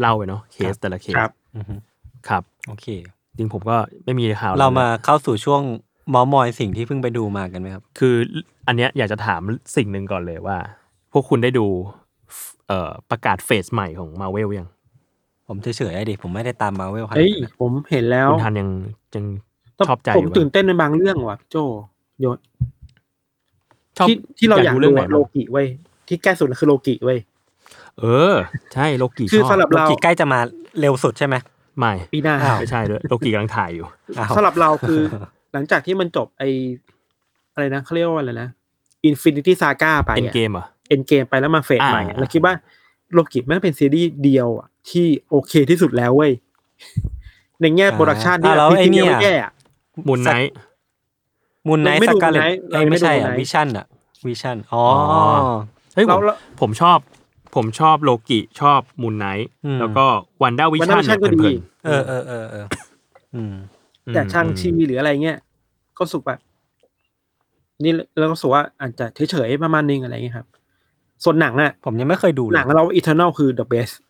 เล่าไปเนาะเคสแต่ละเคสครับอือฮึครับ โอเค จริงผมก็ไม่มีข่าว เรามาเลยเข้าสู่ช่วงเมาท์มอยสิ่งที่เพิ่งไปดูมากันไหมครับ คือ อันเนี้ยอยากจะถามสิ่งหนึ่งก่อนเลยว่า พวกคุณได้ดู เอ่อประกาศ phase ใหม่ของมาเวลยัง ผมเฉยๆไอ้ดิ ผมไม่ได้ตามมาเวลเฮ้ยผมเห็นแล้วคุณทันยัง ยังชอบใจผมอยู่ตื่นปะเต้นในบางเรื่องว่ะพี่โจโยนชอบที่ ที่เราอยากเรื่ดูไหนอะ โลกิ เว้ย ที่ใกล้สุดคือโลกิเว้ย เออ ใช่ โลกิคือชอบสำหรับโลเรา กิใกล้จะมาเร็วสุดใช่ไหม ไม่ ปีหน้า อ้าว ไม่ใช่ด้วย โลกิกำลังถ่ายอยู่ อ้าว สำหรับเราคือ หลังจากที่มันจบไออะไรนะ เขาเรียกว่าอะไรนะอินฟินิตี้ซาก้าไปเอ็นเกมเหรอเอ็นเกมไปแล้วมา เฟสอ่าใหม่อะ เราคิดว่า โลกิแม่งเป็นซีรีส์เดียวอะ ที่โอเคที่สุดแล้วเว้ย ในแง่โปรดักชันที่อ่าแล้วแบบไอ้จริงๆเนี่ไม่ยแย่อะมูนไนท์มูนไนท์เราไม่สดูกาเลต Moon Knight เราไม่ไม่ใช่ดูอะ Moon Knight วิชั่นอะวิชั่นอ๋ออเฮ้ยผมเราผมชอบ ผมชอบโลกิชอบมูนไนท์อืมแล้วก็วันด้าวิชั่น WandaVision ก็ดีเออเออเออเอออืมแต่ช่างชีหรืออะไรเงี้ยก็รู้สุกแบบนี่เราก็รู้สึกว่าอาจจะเฉยๆประมาณนึงอะไรเงี้ยครับ ส่วนหนังอะผมยังไม่เคยดูเลหยนังเราอีเทอร์นลคือ the best เ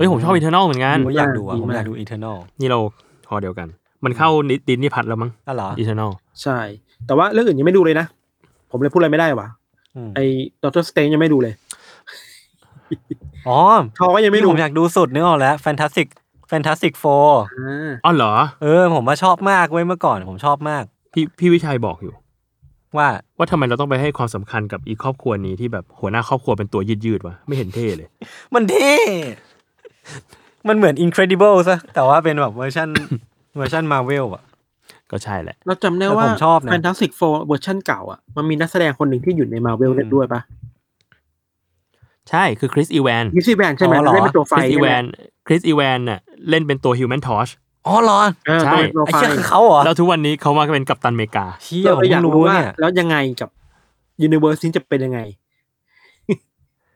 ฮ้ยผมชอบอินเทอร์นอลเหมือนกันผมอยากดูอะดีผมมากอยากดูอีเทอร์นอลนี่เราพอเดียวกัน มันเข้าดิสนีย์พัทแล้วมั้งอ๋อเหรออินเทอร์นอลใช่ แต่ว่าเรื่องอื่นยังไม่ดูเลยนะ ผมเลยพูดอะไรไม่ได้ว่ะอืมไอ้ดรสเตนยังไม่ดูเลยอ๋อทอก็ยังไม่ที่ดูผมอยากดูสุดนึกออกแล้วแฟนตาสติกแฟนตาสติกโฟอ่าอ๋อเหรอ เออ ผมว่าชอบมากเว้ยเมื่อก่อนผมชอบมาก พี่พี่วิชัยบอกอยู่ ว่าว่าทำไมเราต้องไปให้ความสำคัญกับอีครอบครัวนี้ที่แบบหัวหน้าครอบครัวเป็นตัวยืดยืดๆวะไม่เห็นเท่เลย มันเท่ มันเหมือน Incredible ซะแต่ว่าเป็นแบบเวอร์ชันเวอร์ชันมาเวลอะก็ใช่แหละ เราจำได้แต่ว่าผมชอบนะ Fantastic Four เวอร์ชันเก่าอะมันมีนักแสดงคนหนึ่งที่อยู่ในมาเวลเล่นด้วยปะใช่คือคริสอีแวนมิสซี่แบนใช่ไหมอ๋อเหรอเล่นเป็นตัวคไฟริสอีใช่แวไหมนคริสอีแวนน่ะเล่นเป็นตัวฮิวแมนทอช อ๋อเหรอเออใช่ ตัวเป็นตัวไอ้ไฟเชี่ยคือเขาเหรอแล้วทุกวันนี้เขามาเป็นกัปตันอเมริกา เชี่ยเราผมอยากเพิ่งรู้รู้ว่าเนี่ยแล้วยังไงกับยูนิเวอร์สนี้จะเป็นยังไง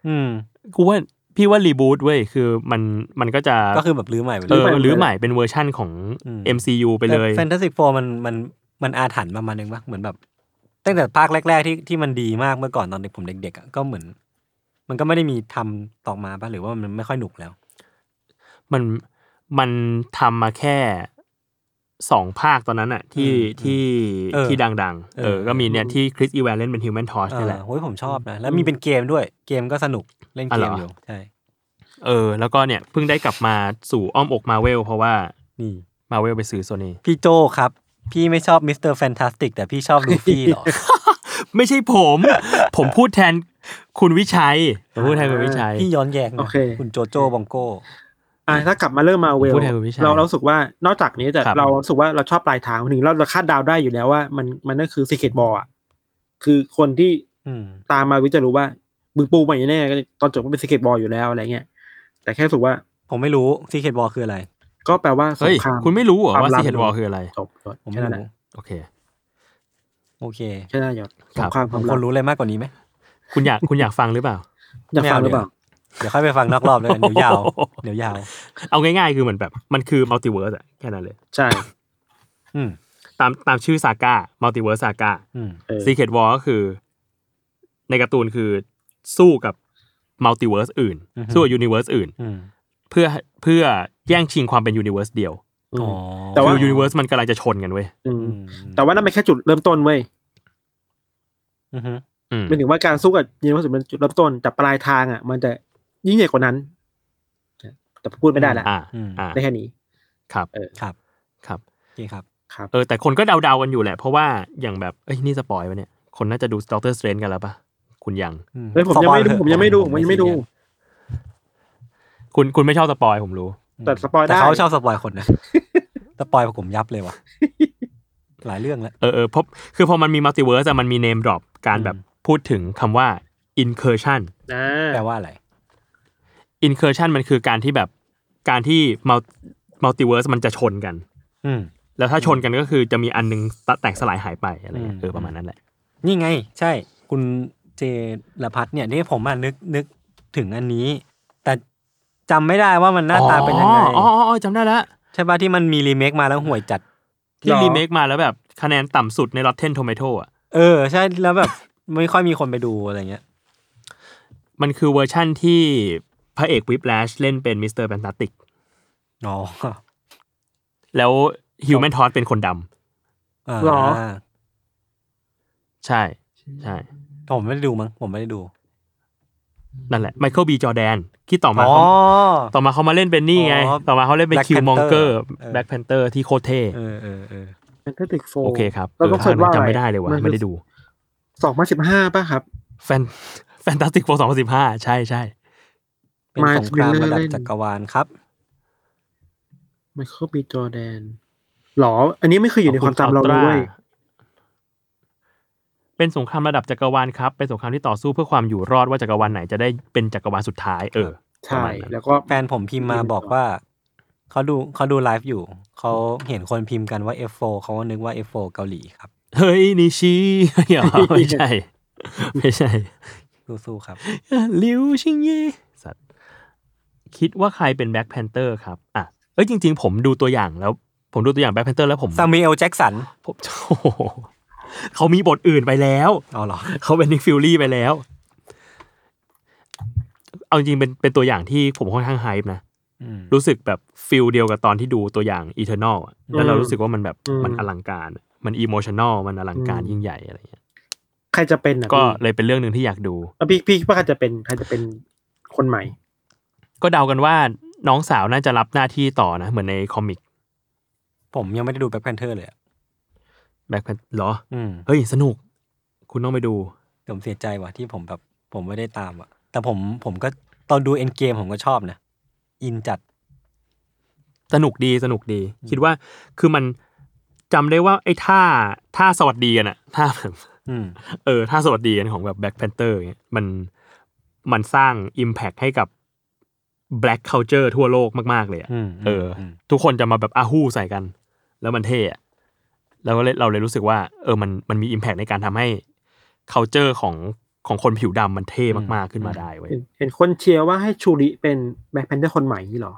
อืม กูว่า พี่ว่ารีบูตเว้ยคือมันมันก็จะก็คือแบบรื้อใหม่ไปเอเลยอรื้อใหม่หรือใหม่เป็นเวอร์ชั่นของอืม MCU ไปเลยแฟนตาซีโฟมันมันมันอาถรรพ์ประมาณนึงปะเหมือนแบบ ตั้งแต่ภาคแรก ๆ ที่ที่มันดีมากเมื่อก่อนตอนเด็กผมเด็กๆอะก็เหมือน มันก็ไม่ได้มีทำต่อมาปะหรือว่ามันไม่ค่อยหนุกแล้ว มันมันทำมาแค่สองภาคตอนนั้นอะที่อืมที่เออที่ดังๆเอเอออ ก็มีเนี่ยที่ Chris Evans เล่นเป็น Human Torch เอนี่อแหละโอ้ยผมชอบนะ แล้วมีเป็นเกมด้วย เกมก็สนุก เล่นเกมอ๋อเหรอออยู่ใช่เออ แล้วก็เนี่ยเพิ่งได้กลับมาสู่อ้อมอกมาเวลเพราะว่านี่มาเวลไปซื้อโซนี่พี่โจครับ พี่ไม่ชอบ Mister Fantastic แต่พี่ชอบลูฟี่เหรอ ไม่ใช่ผม ผมพูดแทนคุณวิชัยผมพูดแทนคุณวิชัย พี่ย้อนแย้งนะโอเคคุณโจโจบองโก้อ่าถ้ากลับมาเริ่มมาเวลพูดแทนคุณวิชัยเราเรารู้สึกว่านอกจากนี้แต่ครับเรารู้สึกว่าเราชอบปลายทางถึงเราเราคาดเดาวได้อยู่แล้วว่ามันมันนั่นคือซีเคทบอลอะคือคนที่อืมตามมาวิจะรู้ว่า บึงปูมาอย่างแน่ก็ตอนจบก็เป็นซีเคทบอลอยู่แล้วอะไรเงี้ยแต่แค่รู้สึกว่าผมไม่รู้ซีเคทบอลคืออะไร ก็แปลว่าสเฮ้ยงครามคุณไม่รู้เหรอความว่าลับซีเฮดวอลคืออะไรจบจบผมแค่ไม่นั้นแหละรู้โอเค โอเคแค่นั้นหยดคสรับงครามคผวามมลัคบนรู้อะไรมากกว่านี้ไหมคุณอยากคุณอยากฟังหรือเปล่าอยากฟังหรือเปล่าเดี๋ยวค่อยไปฟังนอกรอบเลยเดี๋ยวยาวเดี๋ยวยาว เอาง่ายๆคือเหมือนแบบ มันคือ multiverse อะแค่นั้นเลย ใช่ อืมตามตามชื่อ saga multiverse saga อืมเออ Secret Wars ก็คือ ในการ์ตูนคือ สู้กับ multiverse อื่น สู้กับ universe อื่นอืมเพื่อเพื่อแย่งชิงความเป็น universe เดียวอืมอ๋อแต่ว่าคือ universe มันกำลังจะชนกันเว้ยอืมอืมแต่ว่านั่นเป็นแค่จุดเริ่มต้นเว้ยอือฮึอืมหมายถึงว่าการสู้กับ universe เป็นจุดเริ่มต้น แต่ปลายทางอะ มันจะยิ่งใหญ่กว่านั้น แต่พูดไม่ได้ละอ่าอืมอ่าได้แค่นี้ ครับเออครับ ครับโอเคครับครับเออแต่คนก็เดาๆกันอยู่แหละ เพราะว่าอย่างแบบเอ้ยนี่สปอยล์วะเนี่ย คนน่าจะดู Doctor Strange กันแล้วปะ คุณยังอืเฮ้ยผมยังไม่ดูผมยังไม่ดูผมยังไม่ดู คุณคุณไม่ชอบสปอยล์ผมรู้ แต่สปอยได้แต่เขาชอบสปอยคนนะสปอยผมยับเลยว่ะหลายเรื่องแล้วเออเออเพราะคือพอมันมี multiverse อะมันมี name drop การแบบพูดถึงคำว่า incursion นะแปลว่าอะไร incursion มันคือการที่แบบการที่ multiverse มันจะชนกัน อืมแล้วถ้าชนกันก็คือจะมีอันนึงแตกสลายหายไปอะไรเงี้ยอืมเออประมาณนั้นแหละ นี่ไง ใช่ คุณ เจเจรพัฒน์เนี่ยที่ผมอะนึกนึกถึงอันนี้ แต่จำไม่ได้ว่ามันหน้าตาเป็นยังไงอ๋ออ๋ออ๋อจำได้แล้วใช่ป่ะที่มันมีรีเมคมาแล้วห่วยจัด ที่หรอรีเมคมาแล้วแบบคะแนนต่ำสุดใน Rotten Tomato อะเออ ใช่แล้วแบบไม่ค่อยมีคนไปดูอะไรเงี้ย มันคือเวอร์ชั่นที่พระเอก Whiplash เล่นเป็น Mister Fantastic อ๋อแล้ว Human Torch เป็นคนดำอ่าหรอ ใช่ ใช่ ผมไม่ได้ดูมั้งผมไม่ได้ดู นั่นแหละ Michael B. Jordanที่ต่อมาอ๋อ เขาต่อมาเขามาเล่นเป็นนี่ไง อ๋อต่อมาเขาเล่นเป็น Black คิวมองเกอร์ Panther เออ แบ็คแพนเตอร์ที่โคตรเท่เออเออเออ แฟนตาติกโฟ โอเคครับเราต้องเออเสิร์ชว่าอะไรจำไม่ได้เลยว่ะนคือ ไม่ได้ดู สองพันสิบห้าป่ะครับ แฟนแฟนตาติกโฟสองพันสิบห้าใช่ใช่เป็น Miles สงครามระดับ Miller เล่น จักรวาลครับ ไมเคิลบีจอแดนหรอ อันนี้ไม่เคยอยู่ในความจำเราเลยเว้ย เป็นสงครามระดับจักรวาลครับ เป็นสงครามที่ต่อสู้เพื่อความอยู่รอดว่าจักรวาลไหนจะได้เป็นจักรวาลสุดท้าย เออ ใช่ประมาณนั้นแล้วก็แฟนผมพิมพ์มาบอกว่าเขาดูเขาดูไลฟ์อยู่ เขาเห็นคนพิมพ์กันว่า F4 เขาก็นึกว่า F4 เกาหลีครับ เฮ้ยนิชิเหรอไม่ใช่ ไม่ใช่สู้ๆครับลิวชิงเย่สัตว์คิดว่าใครเป็นแบ็คแพนเตอร์ครับ อะ เอ้ยจริง ๆ ผมดูตัวอย่างแล้ว ผมดูตัวอย่างแบ็คแพนเตอร์แล้วผมซามูเอลแจ็กสันผมโอ้โห เขามีบทอื่นไปแล้วเอาเหรอเขาเป็นนิกฟิลลี่ไปแล้ว เอาจริงๆเป็นเป็นตัวอย่างที่ผมค่อนข้าง hype นะอืมรู้สึกแบบ feel เดียวกับตอนที่ดูตัวอย่าง Eternals แล้วเราอืมรู้สึกว่ามันแบบอืมมันอลังการ มัน emotional มันอลังการอืมยิ่งใหญ่อะไรเงี้ยใครจะเป็นอะก็พี่เลยเป็นเรื่องหนึ่งที่อยากดูแล้วพี่พี่ว่าใครจะเป็นใครจะเป็นคนใหม่ ก็เดากันว่าน้องสาวน่าจะรับหน้าที่ต่อนะ เหมือนใน comic ผมยังไม่ได้ดู Black Panther เลยอะ Black Pan เหรออืมเฮ้ย สนุก คุณต้องไปดู ผมเสียใจว่ะที่ผมแบบผมไม่ได้ตามอะ แต่ผมผมก็ตอนดู Endgame ผมก็ชอบนะ อินจัด สนุกดีสนุกดี คิดว่าคือมันจำได้ว่าไอ้ท่าท่าสวัสดีกันอะท่าแบบ อืม เออท่าสวัสดีกันของแบบ Black Panther เนี่ยมันมันสร้าง Impact ให้กับ Black Culture ทั่วโลกมาก ๆ เลยอะอืมเอออ มทุกคนจะมาแบบอาฮู้ใส่กัน แล้วมันเท่อะ แล้วก็เลยเราเลยรู้สึกว่า เออมันมันมี Impact ในการทำให้ culture ของของคนผิวดำมันเท่มากๆขึ้นมาได้เว้ยเห็นเห็นคนเชียร์ว่าให้ชูริเป็น Black Panther คนใหม่นี่หรอ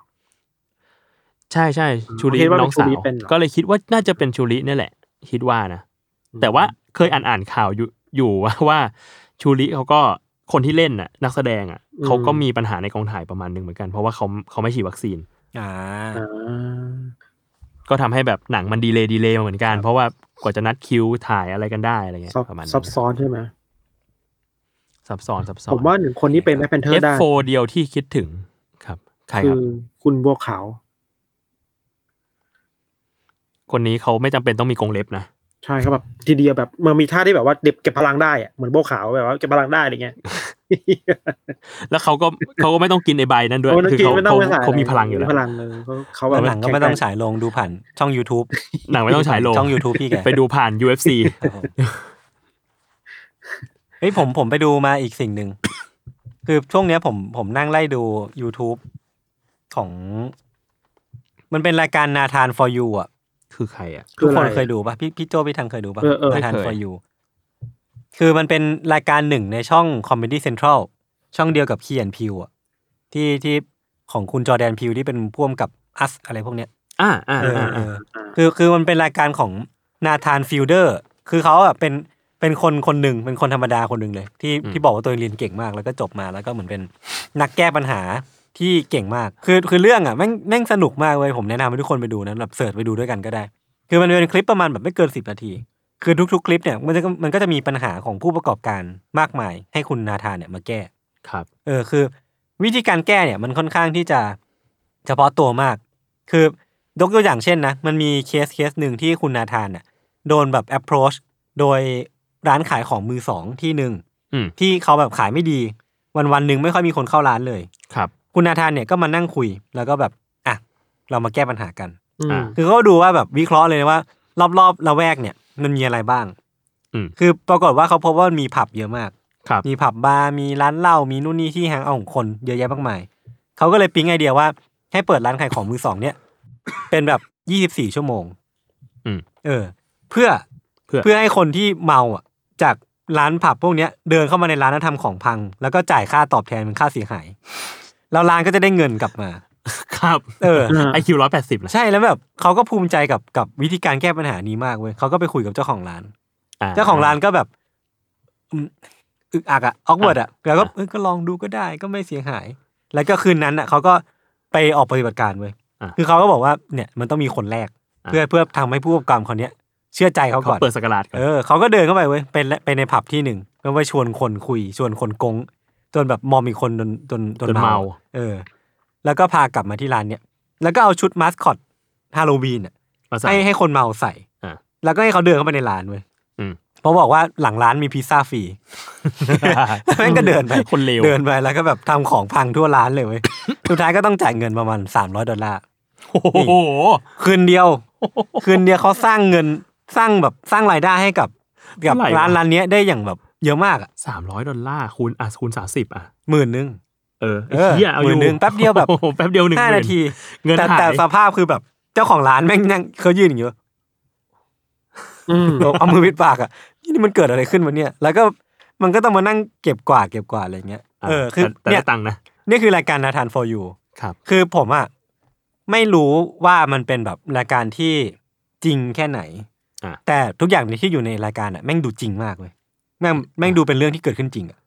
ใช่ใช่ชูริคิดว่าเป็นน้องสาวชูริเป็นเหรอก็เลยคิดว่าน่าจะเป็นชูรินี่แหละ คิดว่านะ แต่ว่าเคยอ่านอ่านข่าวอยู่อยู่ว่าว่าชูริเขาก็คนที่เล่นน่ะ นักแสดงอะเขาก็มีปัญหาในกองถ่ายประมาณหนึ่งเหมือนกัน เพราะว่าเขาเขาไม่ฉีดวัคซีน อ่าอ่า ก็ทำให้แบบหนังมัน delay delay มาเหมือนกัน เพราะว่ากว่าจะนัดคิวถ่ายอะไรกันได้อะไรเงี้ยซับประมาณซับซ้อนใช่ไหมซับซ้อนซับซ้อนผมว่าหนึ่งคนนี้เป็น Black Panther ได้ F4 เดียวที่คิดถึงครับใครครับคือคุณบัวขาว คนนี้เขาไม่จำเป็นต้องมีกรงเล็บนะใช่ครับแบบทีเดียวแบบมันมีท่าที่แบบว่าเด็บเก็บพลังได้อะเหมือนบัวขาวแบบว่าเก็บพลังได้อะไรเงี้ย แล้วเขาก็เขาก็ไม่ต้องกินไอใบนั้นด้วยไม่ต้องคือกินเขาไม่ต้อเขางไปสายเขามีพลังอยู่แล้วมีพลังเลยเขาเขาแบบหนังก็ไม่ต้องฉายลงดูผ่านช่อง YouTube หนังไม่ต้องฉายโรงช่อง YouTube พี่แกไปดูผ่าน UFC ครับผมเฮ้ยผมผมไปดูมาอีกสิ่งหนึ่งคือช่วงเนี้ยผมผมนั่งไล่ดู YouTube ของ มันเป็นรายการนาธาน for you อะ คือใครอะคืทุอกอะไรคนเคยดูป่ะพี่พี่โจพี่ทังเคยดูป่ะเออเออนาธานไม่เคย for you คือมันเป็นรายการหนึ่งในช่อง Comedy Central ช่องเดียวกับคี and พิวอะที่ที่ของคุณ Jordan Peele ที่เป็นผู้กำกับ Us อะไรพวกเนี้ยอ่าอ่าเอออ่าเออ่าอคือคือมันเป็นรายการของ Nathan Fielder คือเขาอะเป็นเป็นคนคนหนึ่งเป็นคนธรรมดาคนหนึ่งเลย ที่ที่บอกว่าตัวเองเรียนเก่งมากแล้วก็จบมาแล้วก็เหมือนเป็นนักแก้ปัญหาที่เก่งมาก คือคือเรื่องอะแม่งแม่งสนุกมากเลยผมแนะนำให้ทุกคนไปดูนะแบบ search ไปดูด้วยกันก็ได้ คือมันเป็นคลิปประมาณแบบไม่เกินสิบนาที คือทุกๆ คลิปเนี่ยมันจะมันก็จะมีปัญหาของผู้ประกอบการมากมาย ให้คุณนาธานเนี่ยมาแก้ครับเออคือ วิธีการแก้เนี่ยมันค่อนข้างที่จะเฉพาะตัวมาก คือยกตัวอย่างเช่นนะมันมีเคสเคสหนึ่งที่คุณนาธานน่ะโดนแบบ approach โดยร้านขายของมือสองที่หนึ่งอืมที่เขาแบบขายไม่ดี วันวันๆหนึ่งไม่ค่อยมีคนเข้าร้านเลย ครับ คุณนาธานเนี่ยก็มานั่งคุยแล้วก็แบบอะเรามาแก้ปัญหากันอืมอ่าคือเขาก็ดูว่าแบบวิเคราะห์เลยนะว่ารอบๆละแวกเนี่ย มันมีอะไรบ้าง อืม คือปรากฏว่าเขาพบว่ามันมีผับเยอะมาก ครับ มีผับบาร์มีร้านเหล้ามีนู่นนี่ที่แฮงเอาท์ของคนเยอะแยะมากมายเขาก็เลยปิ๊งไอเดียว่า ให้เปิดร้านขายของมือสองเนี่ย เป็นแบบยี่สิบสี่ชั่วโมงอืม เออ เพื่อเพื่อ เพื่อให้คนที่เมาอะ จากร้านผับพวกเนี้ย เดินเข้ามาในร้านแล้วทำของพัง แล้วก็จ่ายค่าตอบแทนเป็นค่าเสียหาย แล้วร้านก็จะได้เงินกลับมา ครับ เออไอคิวร้อยแปดสิบนะใช่แล้วแบบเขาก็ภูมิใจกับกับวิธีการแก้ปัญหานี้มากเว้ยเขาก็ไปคุยกับเจ้าของร้าน เจ้าของร้านก็แบบอืมอึกอักอะ awkward อะแล้วก็เอ้ยก็ลองดูก็ได้ก็ไม่เสียหาย แล้วก็คืนนั้นอะเขาก็ไปออกปฏิบัติการเว้ยอะคือเขาก็บอกว่าเนี่ยมันต้องมีคนแรกอะเพื่อเพื่อทำให้ผู้ประกอบการคนเนี้ยเชื่อใจเขาเขาก่อนเปิดสกราดก่อนเออเขาก็เดินเข้าไปเว้ยไปและไปในผับที่หนึ่งก็ไปชวนคนคุย ชวนคนกงจนแบบมอมอีกคนจนจนจนจนเมา เออ แล้วก็พากลับมาที่ร้านเนี่ย แล้วก็เอาชุดมาสคอตฮาโลวีนอะมาใส่ให้ให้คนเมาใส่อะแล้วก็ให้เขาเดินเข้าไปในร้านเว้ยอืม เพราะบอกว่าหลังร้านมีพิซซ่าฟรีแม่งก็เดินไปคนเลวเดินไปแล้วก็แบบทำของพังทั่วร้านเลยเว้ย สุดท้ายก็ต้องจ่ายเงินประมาณสามร้อยดอลลาร์ โอ้โห คืนเดียว คืนเดียวเขาสร้างเงินสร้างแบบสร้างรายได้ให้กับกับเท่าไหร่วะ ร้านร้านเนี้ยได้อย่างแบบเยอะมากอะสามร้อยดอลลาร์คูณอะคูณสามสิบอะหมื่นนึง เออเออเฮียเอาอหมื่ยู่นหนึ่งแป๊บเดียวแบบโอ้โหแป๊บเดียวหนึ่งห้าหมื่นาที เงินแต่หายแต่สภาพคือแบบ เจ้าของร้านแม่งนั่งเขายืนอย่างเงี้ยอืมเอามือปิดปากอะนี่มันเกิดอะไรขึ้นวะเนี่ยแล้วก็มันก็ต้องมานั่งเก็บกวาดเก็บกวาดอะไรเงี้ยะเออคือแต่แต่เนี่ยได้ตังค์นะนี่คือรายการนาธาน for you ครับ คือผมอะไม่รู้ว่ามันเป็นแบบรายการที่จริงแค่ไหนอะแต่ทุกอย่างที่อยู่ในรายการอะแม่งดูจริงมากเลยแม่งแม่งดูเป็นเรื่องที่เกิดขึ้นจริงอะ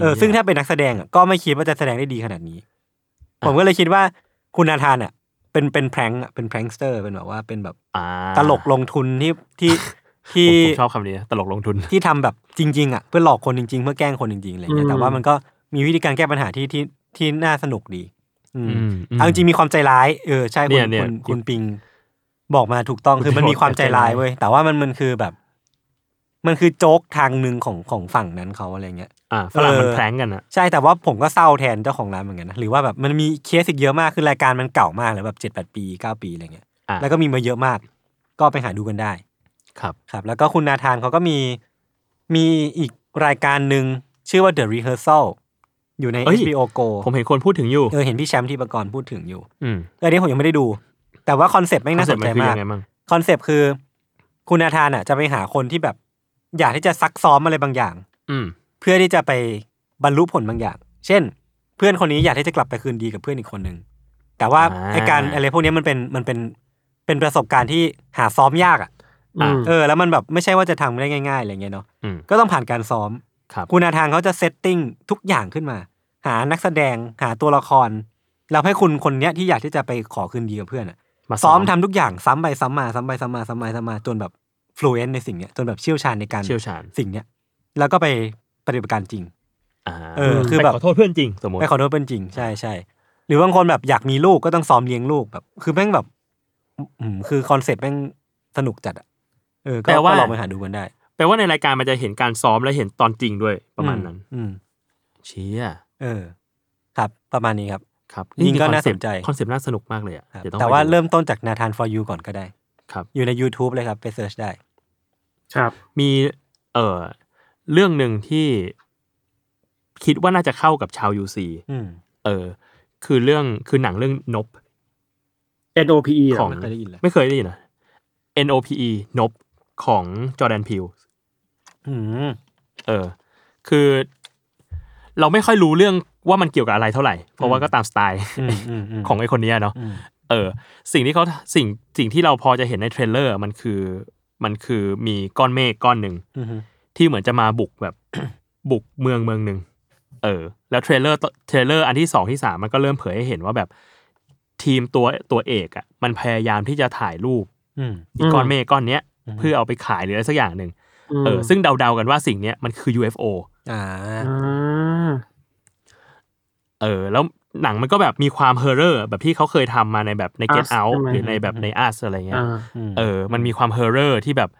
เออซึ่งถ้าเป็นนักแสดงอะก็ไม่คิดว่าจะแสดงได้ดีขนาดนี้ ผมก็เลยคิดว่าคุณนาธานอะ เป็นเป็นแพร้งอะเป็นแพร้งสเตอร์เป็นแบบว่าเป็นแบบอ่าตลกลงทุนที่ที่ผมที่ผมชอบคำนี้นะตลกลงทุนที่ทำแบบจริง ๆอะเพื่อหลอกคนจริง ๆ เพื่อแกล้งคนจริงๆอะไรเงี้ยแต่ว่ามันก็มีวิธีการแก้ปัญหาที่ที่ที่น่าสนุกดี อืมอืมอืมเอาจริงๆมีความใจร้ายเออใช่เนี่คุณยเนี่ยคุณคุณปิงบอกมาถูกต้องคุณคือมันมีความใจร้ายใจร้ายเว้ยแต่ว่ามันมันคือแบบ มันคือโจ๊กทางหนึ่งของของฝั่งนั้นเขาอะไรเงี้ยอ่าฝรั่งมันเออแพร้งกันอะใช่แต่ว่าผมก็เศร้าแทนเจ้าของร้านเหมือนกันนะหรือว่าแบบมันมีเคสอีกเยอะมากคือรายการมันเก่ามากเลยแบบเจ็ดแปดปีเก้าปีอะไรเงี้ยอะแล้วก็มีมาเยอะมาก ก็ไปหาดูกันได้ ครับครับ แล้วก็คุณนาธานเขาก็มีมีอีกรายการหนึ่งชื่อว่า The Rehearsal อยู่ใน เอ้ย HBO Go ผมเห็นคนพูดถึงอยู่ เออเห็นพี่แชมป์ที่ประกรณ์พูดถึงอยู่อืมเอออันนี้ผมยังไม่ได้ดู แต่ว่าคอนเซปต์แม่งน่าสนใจคอเซ็ปต์มันคือมาก ยังไงบ้างคอนเซปต์คือ คุณนาธานอะจะไปหาคนที่แบบ อยากที่จะซักซ้อมอะไรบางอย่าง อืม เพื่อที่จะไปบรรลุผลบางอย่าง เช่น เพื่อนคนนี้อยากที่จะกลับไปคืนดีกับเพื่อนอีกคนหนึ่งแต่ว่าอ่า ไอการอะไรพวกนี้มันเป็นมันเป็นเป็นประสบการณ์ที่หาซ้อมยากอะอืม เออแล้วมันแบบไม่ใช่ว่าจะทำได้ง่ายๆอะไรเงี้ยเนาะอืม ก็ต้องผ่านการซ้อม ครับ คุณนาธานเขาจะ setting ทุกอย่างขึ้นมา หานักแสดงหาตัวละคร แล้วให้คุณคนเนี้ยที่อยากที่จะไปขอคืนดีกับเพื่อนอะมาซ้อมทำทุกอย่างซ้ำไปซ้ำมาซ้ำไปซ้ำมาซ้ำไปซ้ำมาจนแบบ fluent ในสิ่งเนี้ยจนแบบเชี่ยวชาญในการเชี่ยวชาญสิ่งเนี้ยแล้วก็ไปปฏิบัติการจริงอ่าเออคือแบบไปขอโทษเพื่อนจริงสมมติไม่ขอโทษเป็นจริงใช่ใช่หรือบางคนแบบอยากมีลูกก็ต้องซ้อมเลี้ยงลูกแบบ คือแม่งแบบอืมคือคอนเซ็ปต์แม่งสนุกจัดอะเออก็แปลว่าก็ลองไปหาดูกันได้แปลว่าในรายการมันจะเห็นการซ้อมและเห็นตอนจริงด้วยประมาณนั้น อืมเชี่ยเออ ครับ ประมาณนี้ครับ ครับจริงๆก็น่าสนใจคอนเซปต์น่าสนุกมากเลยอะครับเดี๋ยวต้องแต่ไปว่าดูเริ่มต้นจากนาธาน for you ก่อนก็ได้ ครับ อยู่ใน YouTube เลยครับ ไป search ได้ ครับ มีเอ่อเรื่องหนึ่งที่คิดว่าน่าจะเข้ากับชาว UC อืมเออ คือเรื่องคือหนังเรื่องนบ N O P E เหรขอองไม่เคยได้ยินเลยไม่เคยได้ยินนะ NOPE นบของจอร์แดนพิวอืมเออ คือ เราไม่ค่อยรู้เรื่องว่ามันเกี่ยวกับอะไรเท่าไหร่ เพราะว่าก็ตามสไตล์อืมอืมอืมของไอคนเนี้ยเนาะอืม เออสิ่งที่เขาสิ่งสิ่งที่เราพอจะเห็นใน trailer มันคือมันคือมีก้อนเมฆก้อนหนึ่งอืมที่เหมือนจะมาบุกแบบบุกเมืองเมืองหนึ่งเออ แล้ว trailer trailer อันที่สองที่สามมันก็เริ่มเผยให้เห็นว่าแบบทีมตัวตัวเอกอะ มันพยายามที่จะถ่ายรูปอืมไอ้ก้อนเมฆก้อนเนี้ยอืมเพื่อเอาไปขายหรืออะไรสักอย่างหนึ่งมเออ ซึ่งเดาๆกันว่าสิ่งเนี้ยมันคือ UFO อ่าอ่าเออ แล้ว หนังมันก็แบบมีความ horror แบบที่เขาเคยทำมาในแบบใน Get Out ใช่ไหมหรือในแบบใน Us อะไรเงี้ยอ่าเออ มันมีความ horror ที่แบบ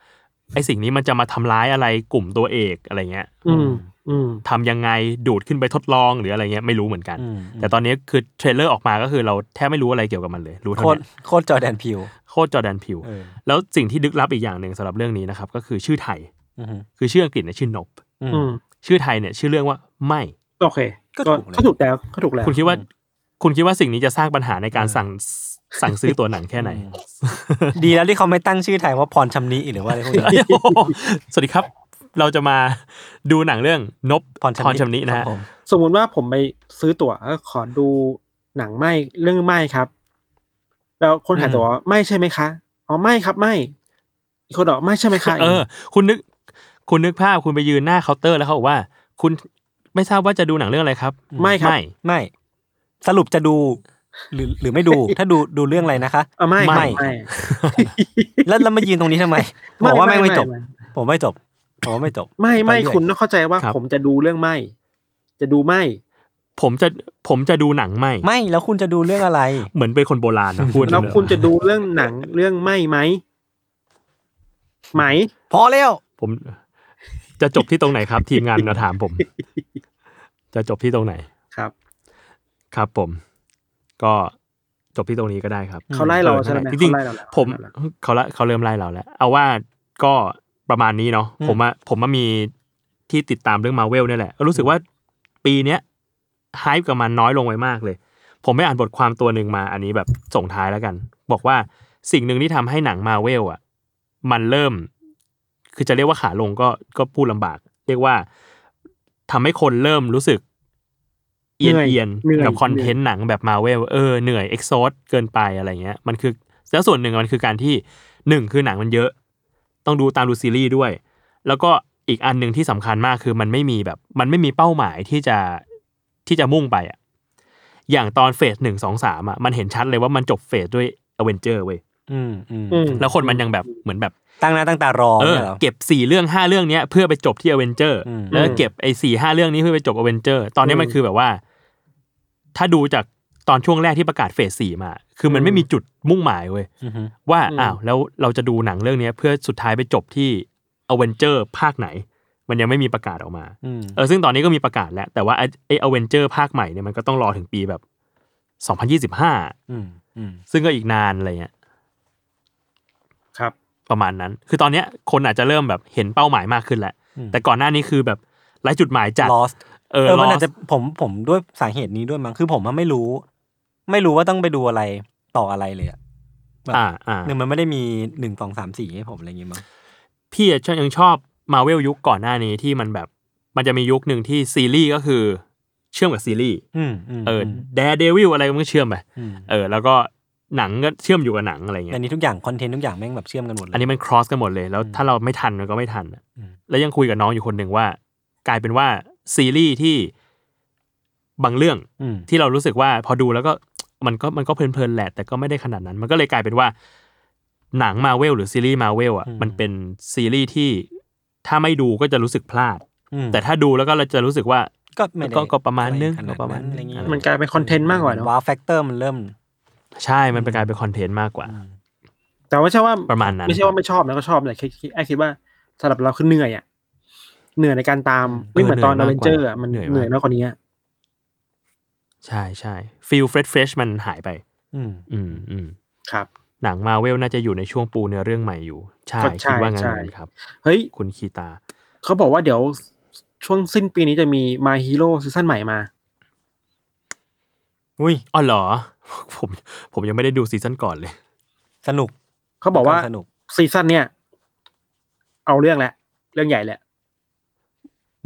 ไอสิ่งนี้มันจะมาทำร้ายอะไรกลุ่มตัวเอกอะไรเงี้ย อืมอืมทำยังไงดูดขึ้นไปทดลองหรืออะไรเงี้ยไม่รู้เหมือนกันอืมแต่ตอนนี้คือ trailer ออกมาก็คือเราแทบไม่รู้อะไรเกี่ยวกับมันเลย รู้เท่าตรนี้โคตร Jordan Peele โคตร Jordan Peele เออแล้วสิ่งที่ลึกลับอีกอย่างหนึ่งสำหรับเรื่องนี้นะครับ ก็คือชื่อไทยอืมคือชื่ออังกฤษเนี่ยชื่อ Nope อืมชื่อไทยเนี่ย ชื่อเรื่องว่าไม่โอเค ก็ถูกเลยก็ถูกแล้วก็ถูกแล้วคุณคิดว่า คุณคิดว่าสิ่งนี้จะสร้างปัญหาในการสั่งสั่งซื้อตัวหนังแค่ไหนอืมดีแล้วที่เขาไม่ตั้งชื่อไทยว่าพรชำนิหรือว่าอะไรพวกนี้สวัสดีครับ เราจะมาดูหนังเรื่องนบพรชำนิพรชำนินะครัฮะบผมสมมุติว่าผมไปซื้อตั๋วแล้วขอดูหนังไหมเรื่องไหมครับ แล้วคนขายตั๋วไม่ใช่ไหมคะอ๋อไม่ครับไม่อีกคนบอกไม่ใช่ไหมคะเออ คุณนึก คุณนึกภาพคุณไปยืนหน้าเคาน์เตอร์แล้วเขาบอกว่า คุณ ไม่ทราบว่าจะดูหนังเรื่องอะไรครับ ไม่ครับไม่ไม่ สรุปจะดู หรือหรือไม่ดู ถ้าดูดูเรื่องอะไรนะคะอะไม่ครับไม่ไม่แล้วแล้วมายืนตรงนี้ทำไมบอกว่าแม่งไม่จบ ผมไม่จบผมว่าไม่จบ ไม่ไม่ไปเรื่อยคุณต้องเข้าใจว่าครับผมจะดูเรื่องไม่ จะดูไม่ผมจะผมจะดูหนังไม่ ไม่แล้วคุณจะดูเรื่องอะไร เหมือนเป็นคนโบราณนะพูดแล้วคุณจะดูเรื่องหนังเรื่องไม่ไหมไหม พอแล้วผม จะจบที่ตรงไหนครับ ทีมงานมาถามผม จะจบที่ตรงไหนครับ ครับผม ก็จบที่ตรงนี้ก็ได้ครับ เขาไล่เราออใช่ไหมจริงเขาไล่เราแล้วๆผมเขาไล่เราแล้วเขาละเขาเริ่มไล่เราแล้ว เอาว่าก็ประมาณนี้เนาะอืมผมว่าผมว่ามีที่ติดตามเรื่องมาเวลเนี่ยแหละก็รู้สึกว่าปีเนี้ยไฮป์กับมันน้อยลงไปมากเลย ผมไม่อ่านบทความตัวหนึ่งมา อันนี้แบบส่งท้ายแล้วกัน บอกว่าสิ่งหนึ่งที่ทำให้หนังมาเวลอะมันเริ่ม คือจะเรียกว่าขาลงก็ก็พูดลำบาก เรียกว่าทำให้คนเริ่มรู้สึกเอียนเหนื่อยเอียนเหนื่อยกับคอนเทนต์หนังแบบมาเวลเออเหนื่อย exhaust เกินไปอะไรเงี้ย มันคือแล้วส่วนหนึ่งมันคือการที่หนึ่งคือหนังมันเยอะ ต้องดูตามดูซีรีส์ด้วย แล้วก็อีกอันหนึ่งที่สำคัญมากคือมันไม่มีแบบ มันไม่มีเป้าหมายที่จะที่จะมุ่งไปอะอย่างตอน phase หนึ่งสองสามอะมันเห็นชัดเลยว่ามันจบ phase ด้วยอเวนเจอร์เว้ยอืมอืมอืมแล้วคนมันยังแบบเหมือนแบบ ตั้งหน้าตั้งตารอเออนี่ยหรอ เก็บสี่เรื่องห้าเรื่องเนี้ยเพื่อไปจบที่อเวนเจอร์อืมแล้วก็เก็บไอ้สี่ห้าเรื่องนี้เพื่อไปจบอเวนเจอร์ตอนนี้มันคือแบบว่า ถ้าดูจากตอนช่วงแรกที่ประกาศ phase สี่มา คือมันไม่มีจุดมุ่งหมายเว้ยอือฮึ ว่าอืมอ้าวแล้วเราจะดูหนังเรื่องเนี้ยเพื่อสุดท้ายไปจบที่อเวนเจอร์ภาคไหน มันยังไม่มีประกาศออกมาอืมเออซึ่งตอนนี้ก็มีประกาศแล้ว แต่ว่าไอ้ไอ้อเวนเจอร์ภาคใหม่เนี่ยมันก็ต้องรอถึงปีแบบ 2025 อืมอืมซึ่งก็อีกนานอะไรเงี้ยครับ ประมาณนั้น คือตอนเนี้ยคนอาจจะเริ่มแบบเห็นเป้าหมายมากขึ้นแหละอืมแต่ก่อนหน้านี้คือแบบไร้จุดหมายจัด lost เออเออมัน lost อาจจะผมผมด้วยสาเหตุนี้ด้วยมั้งคือผมว่าไม่รู้ ไม่รู้ว่าต้องไปดูอะไรต่ออะไรเลยอะแบบอ่าอ่าหนึ่งมันไม่ได้มีหนึ่งสองสามสี่ให้ผมอะไรอย่างงี้มั้งพี่อะยังชอบมาเวลยุคก่อนหน้านี้ที่มันแบบ มันจะมียุคหนึ่งที่ซีรีส์ก็คือ เชื่อมกับซีรีส์อืมอืมเออ Daredevil อะไรมันก็เชื่อมไปมเออ แล้วก็ หนังก็เชื่อมอยู่กับหนังอะไรอัเงี้นยนี้ทุกอย่างคอนเทนต์ทุกอย่างแม่งแบบเชื่อมกันหมดเลยอันนี้มัน cross กันหมดเลย แล้วอืมถ้าเราไม่ทันมันก็ไม่ทันอะอืมแล้วยังคุยกับน้องอยู่คนหนึ่งว่า กลายเป็นว่าซีรีส์ที่บางเรื่องอืมที่เรารู้สึกว่าพอดูแล้วก็มันก็มันก็เพลินๆแหละ แต่ก็ไม่ได้ขนาดนั้น มันก็เลยกลายเป็นว่า หนังมาเวลหรือซีรีส์มาเวลอะมันเป็นซีรีส์ที่ถ้าไม่ดูก็จะรู้สึกพลาดอืมแต่ถ้าดูแล้วก็เราจะรู้สึกว่าก็ไม่ได้ก็ก็ประมาณนึงอไขนาดก็ประมาณนั้นอะไรอย่างงี้นึงมันกลายเป็นคอนเทนต์มากกว่าเนอะ wow factor มันเริ่ม ใช่มันเป็นกลายเป็นคอนเทนต์มากกว่า แต่ว่าไม่ใช่ว่าประมาณนั้น ไม่ใช่ว่าไม่ชอบนะก็ชอบแต่คิดคิดไอ้คิดว่าสำหรับเราคือเหนื่อยอะเหนื่อยในการตามไม่เหมือนตอนอเวนเจอร์อะมันเหนื่อยมากกว่านี้อะใช่ใช่ feel fresh fresh มันหายไป อืมอืมอืมครับ หนังมาเวลน่าจะอยู่ในช่วงปูเนื้อเรื่องใหม่อยู่ ใช่ก็ใช่คิดว่างั้นใช่เหมือนกันครับ เฮ้ย คุณคีตา เขาบอกว่าเดี๋ยวช่วงสิ้นปีนี้จะมี My Hero ซีซั่นใหม่มา อุ้ยอ๋อเหรอ ผมผมยังไม่ได้ดูซีซั่นก่อนเลย สนุกเขาบอกว่าสนุกซีซั่นเนี่ย เอาเรื่องแหละ เรื่องใหญ่แหละ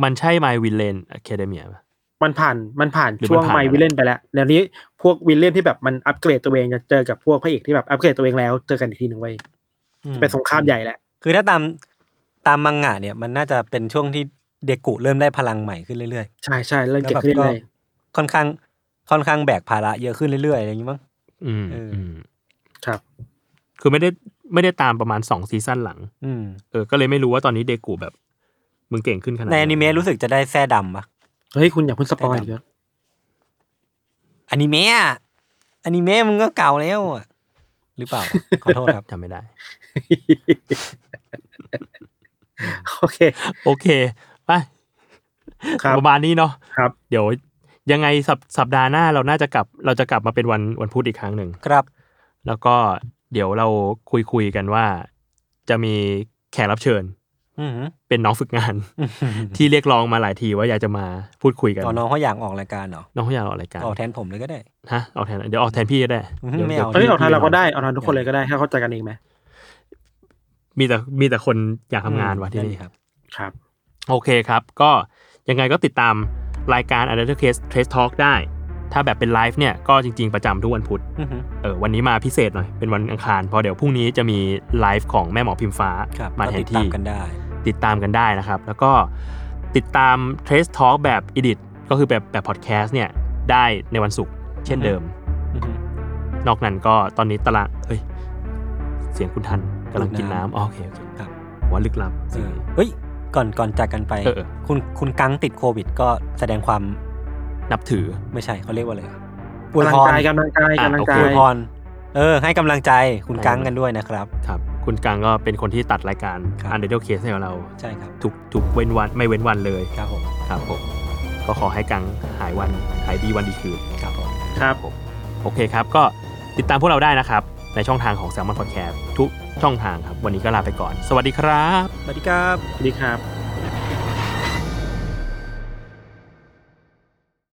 มันใช่ My Villain Academia ปะมันผ่านมันผ่านหรือช่วงมันผ่าน My อะไร Villain ไปแล้วแล้วนี้พวก villain ที่แบบมันอัปเกรดตัวเองจะเจอกับพวกพระเอกที่แบบอัปเกรดตัวเองแล้วเจอกันอีกทีหนึ่งไว้ยอืมเป็นสงครามใหญ่แหละคือถ้าตามตามมังงะเนี่ย มันน่าจะเป็นช่วงที่เดกุเริ่มได้พลังใหม่ขึ้นเรื่อยใช่ใช่เริ่มๆเก็บแล้วขึ้นก็เลยค่อนข้าง ค่อนข้างแบกภาระเยอะขึ้นเรื่อยๆอะไรอย่างงี้มั้งอืมเอออือืมครับ คือไม่ได้ไม่ได้ตามประมาณสองซีซั่นหลัง อืมเออ ก็เลยไม่รู้ว่าตอนนี้เดกูแบบ มึงเก่งขึ้นขนาดในอนิเมะรู้สึกจะได้แส้ดำปะเฮ้ยคุณอย่าเพิ่งสปอยเยอะอนิเมะอะอนิเมะมึงก็เก่าแล้วอะหรือเปล่า ขอโทษครับจำไม่ได้ โอเค โอเค ไปครับประมาณนี้เนาะครับ เดี๋ยว ยังไงสัปสัปดาห์หน้าเราน่าจะกลับ เราจะกลับมาเป็นวันวันพุธอีกครั้งหนึ่งครับ แล้วก็เดี๋ยวเราคุยคุยๆกันว่า จะมีแขกรับเชิญอือหือเป็นน้องฝึกงาน ที่เรียกร้องมาหลายทีว่าอยากจะมาพูดคุยกันตอนน้องเขาอยากออกรายการเหรอน้องเขาอยากออกรายการออกแทนผมเลยก็ได้ฮะออกแทนเดี๋ยวออกแทนพี่ก็ได้อืมดี๋ยวไม่เอาดี๋ยวเฮ้ยพี่เอาทานเราก็ได้พี่เอาทานทุกคนเลยก็ได้ถ้าเข้าใจกันเองไหมมีแต่มีแต่คนอยากทำงานว่ะที่ได้นี่ดีครับ ครับ โอเคครับ ก็ยังไงก็ติดตาม รายการ u n d e r Case Trace Talk ได้ ถ้าแบบเป็นไลฟ์เนี่ยก็จริง ๆ ประจำทุกวันพุธอือฮึเออวันนี้มาพิเศษหน่อย เป็นวันอังคารเพอเดี๋ยวพรุ่งนี้จะมีไลฟ์ของแม่หมอพิมฟ้าครับมาก็แทตินดตามที่กันได้ ติดตามกันได้นะครับ แล้วก็ติดตาม Trace Talk แบบ Edit ก็คือแบบแบบพอดแคสต์เนี่ยได้ในวันศุกร์เช่นเดิมอือฮึนอกนั้นก็ตอนนี้ตารางเฮ้ย เสียงคุณทันกำลังกินลึกน้ำน้ำอ๋อโอเคโอเคครับว่าลึกลับเออเฮ้ย ก่อนก่อนจากกันไปเออเออ คุณคุณกังติดโควิด ก็แสดงความนับถือ ไม่ใช่เขาเรียกว่าอะไรอะกำลังกายกำลังกายอะ กำลังโอเคกาอยวยพรเออ ให้กำลังใจคุณกังกันด้วยนะครับ ครับ คุณกังก็เป็นคนที่ตัดรายการครับ u n d e r Case ให้กับเรา ใช่ครับทุกทุกเว้นวันไม่เว้นวันเลยครับผมครับผมก็ขอให้กังหายวันหายดีวันดีคืน ครับผม ครับ โอเคครับ ก็ติดตามพวกเราได้นะครับ ในช่องทางของ Salmon Podcast ทุก ช่องทางครับ วันนี้ก็ลาไปก่อน สวัสดีครับ สวัสดีครับ สวัสดีครับ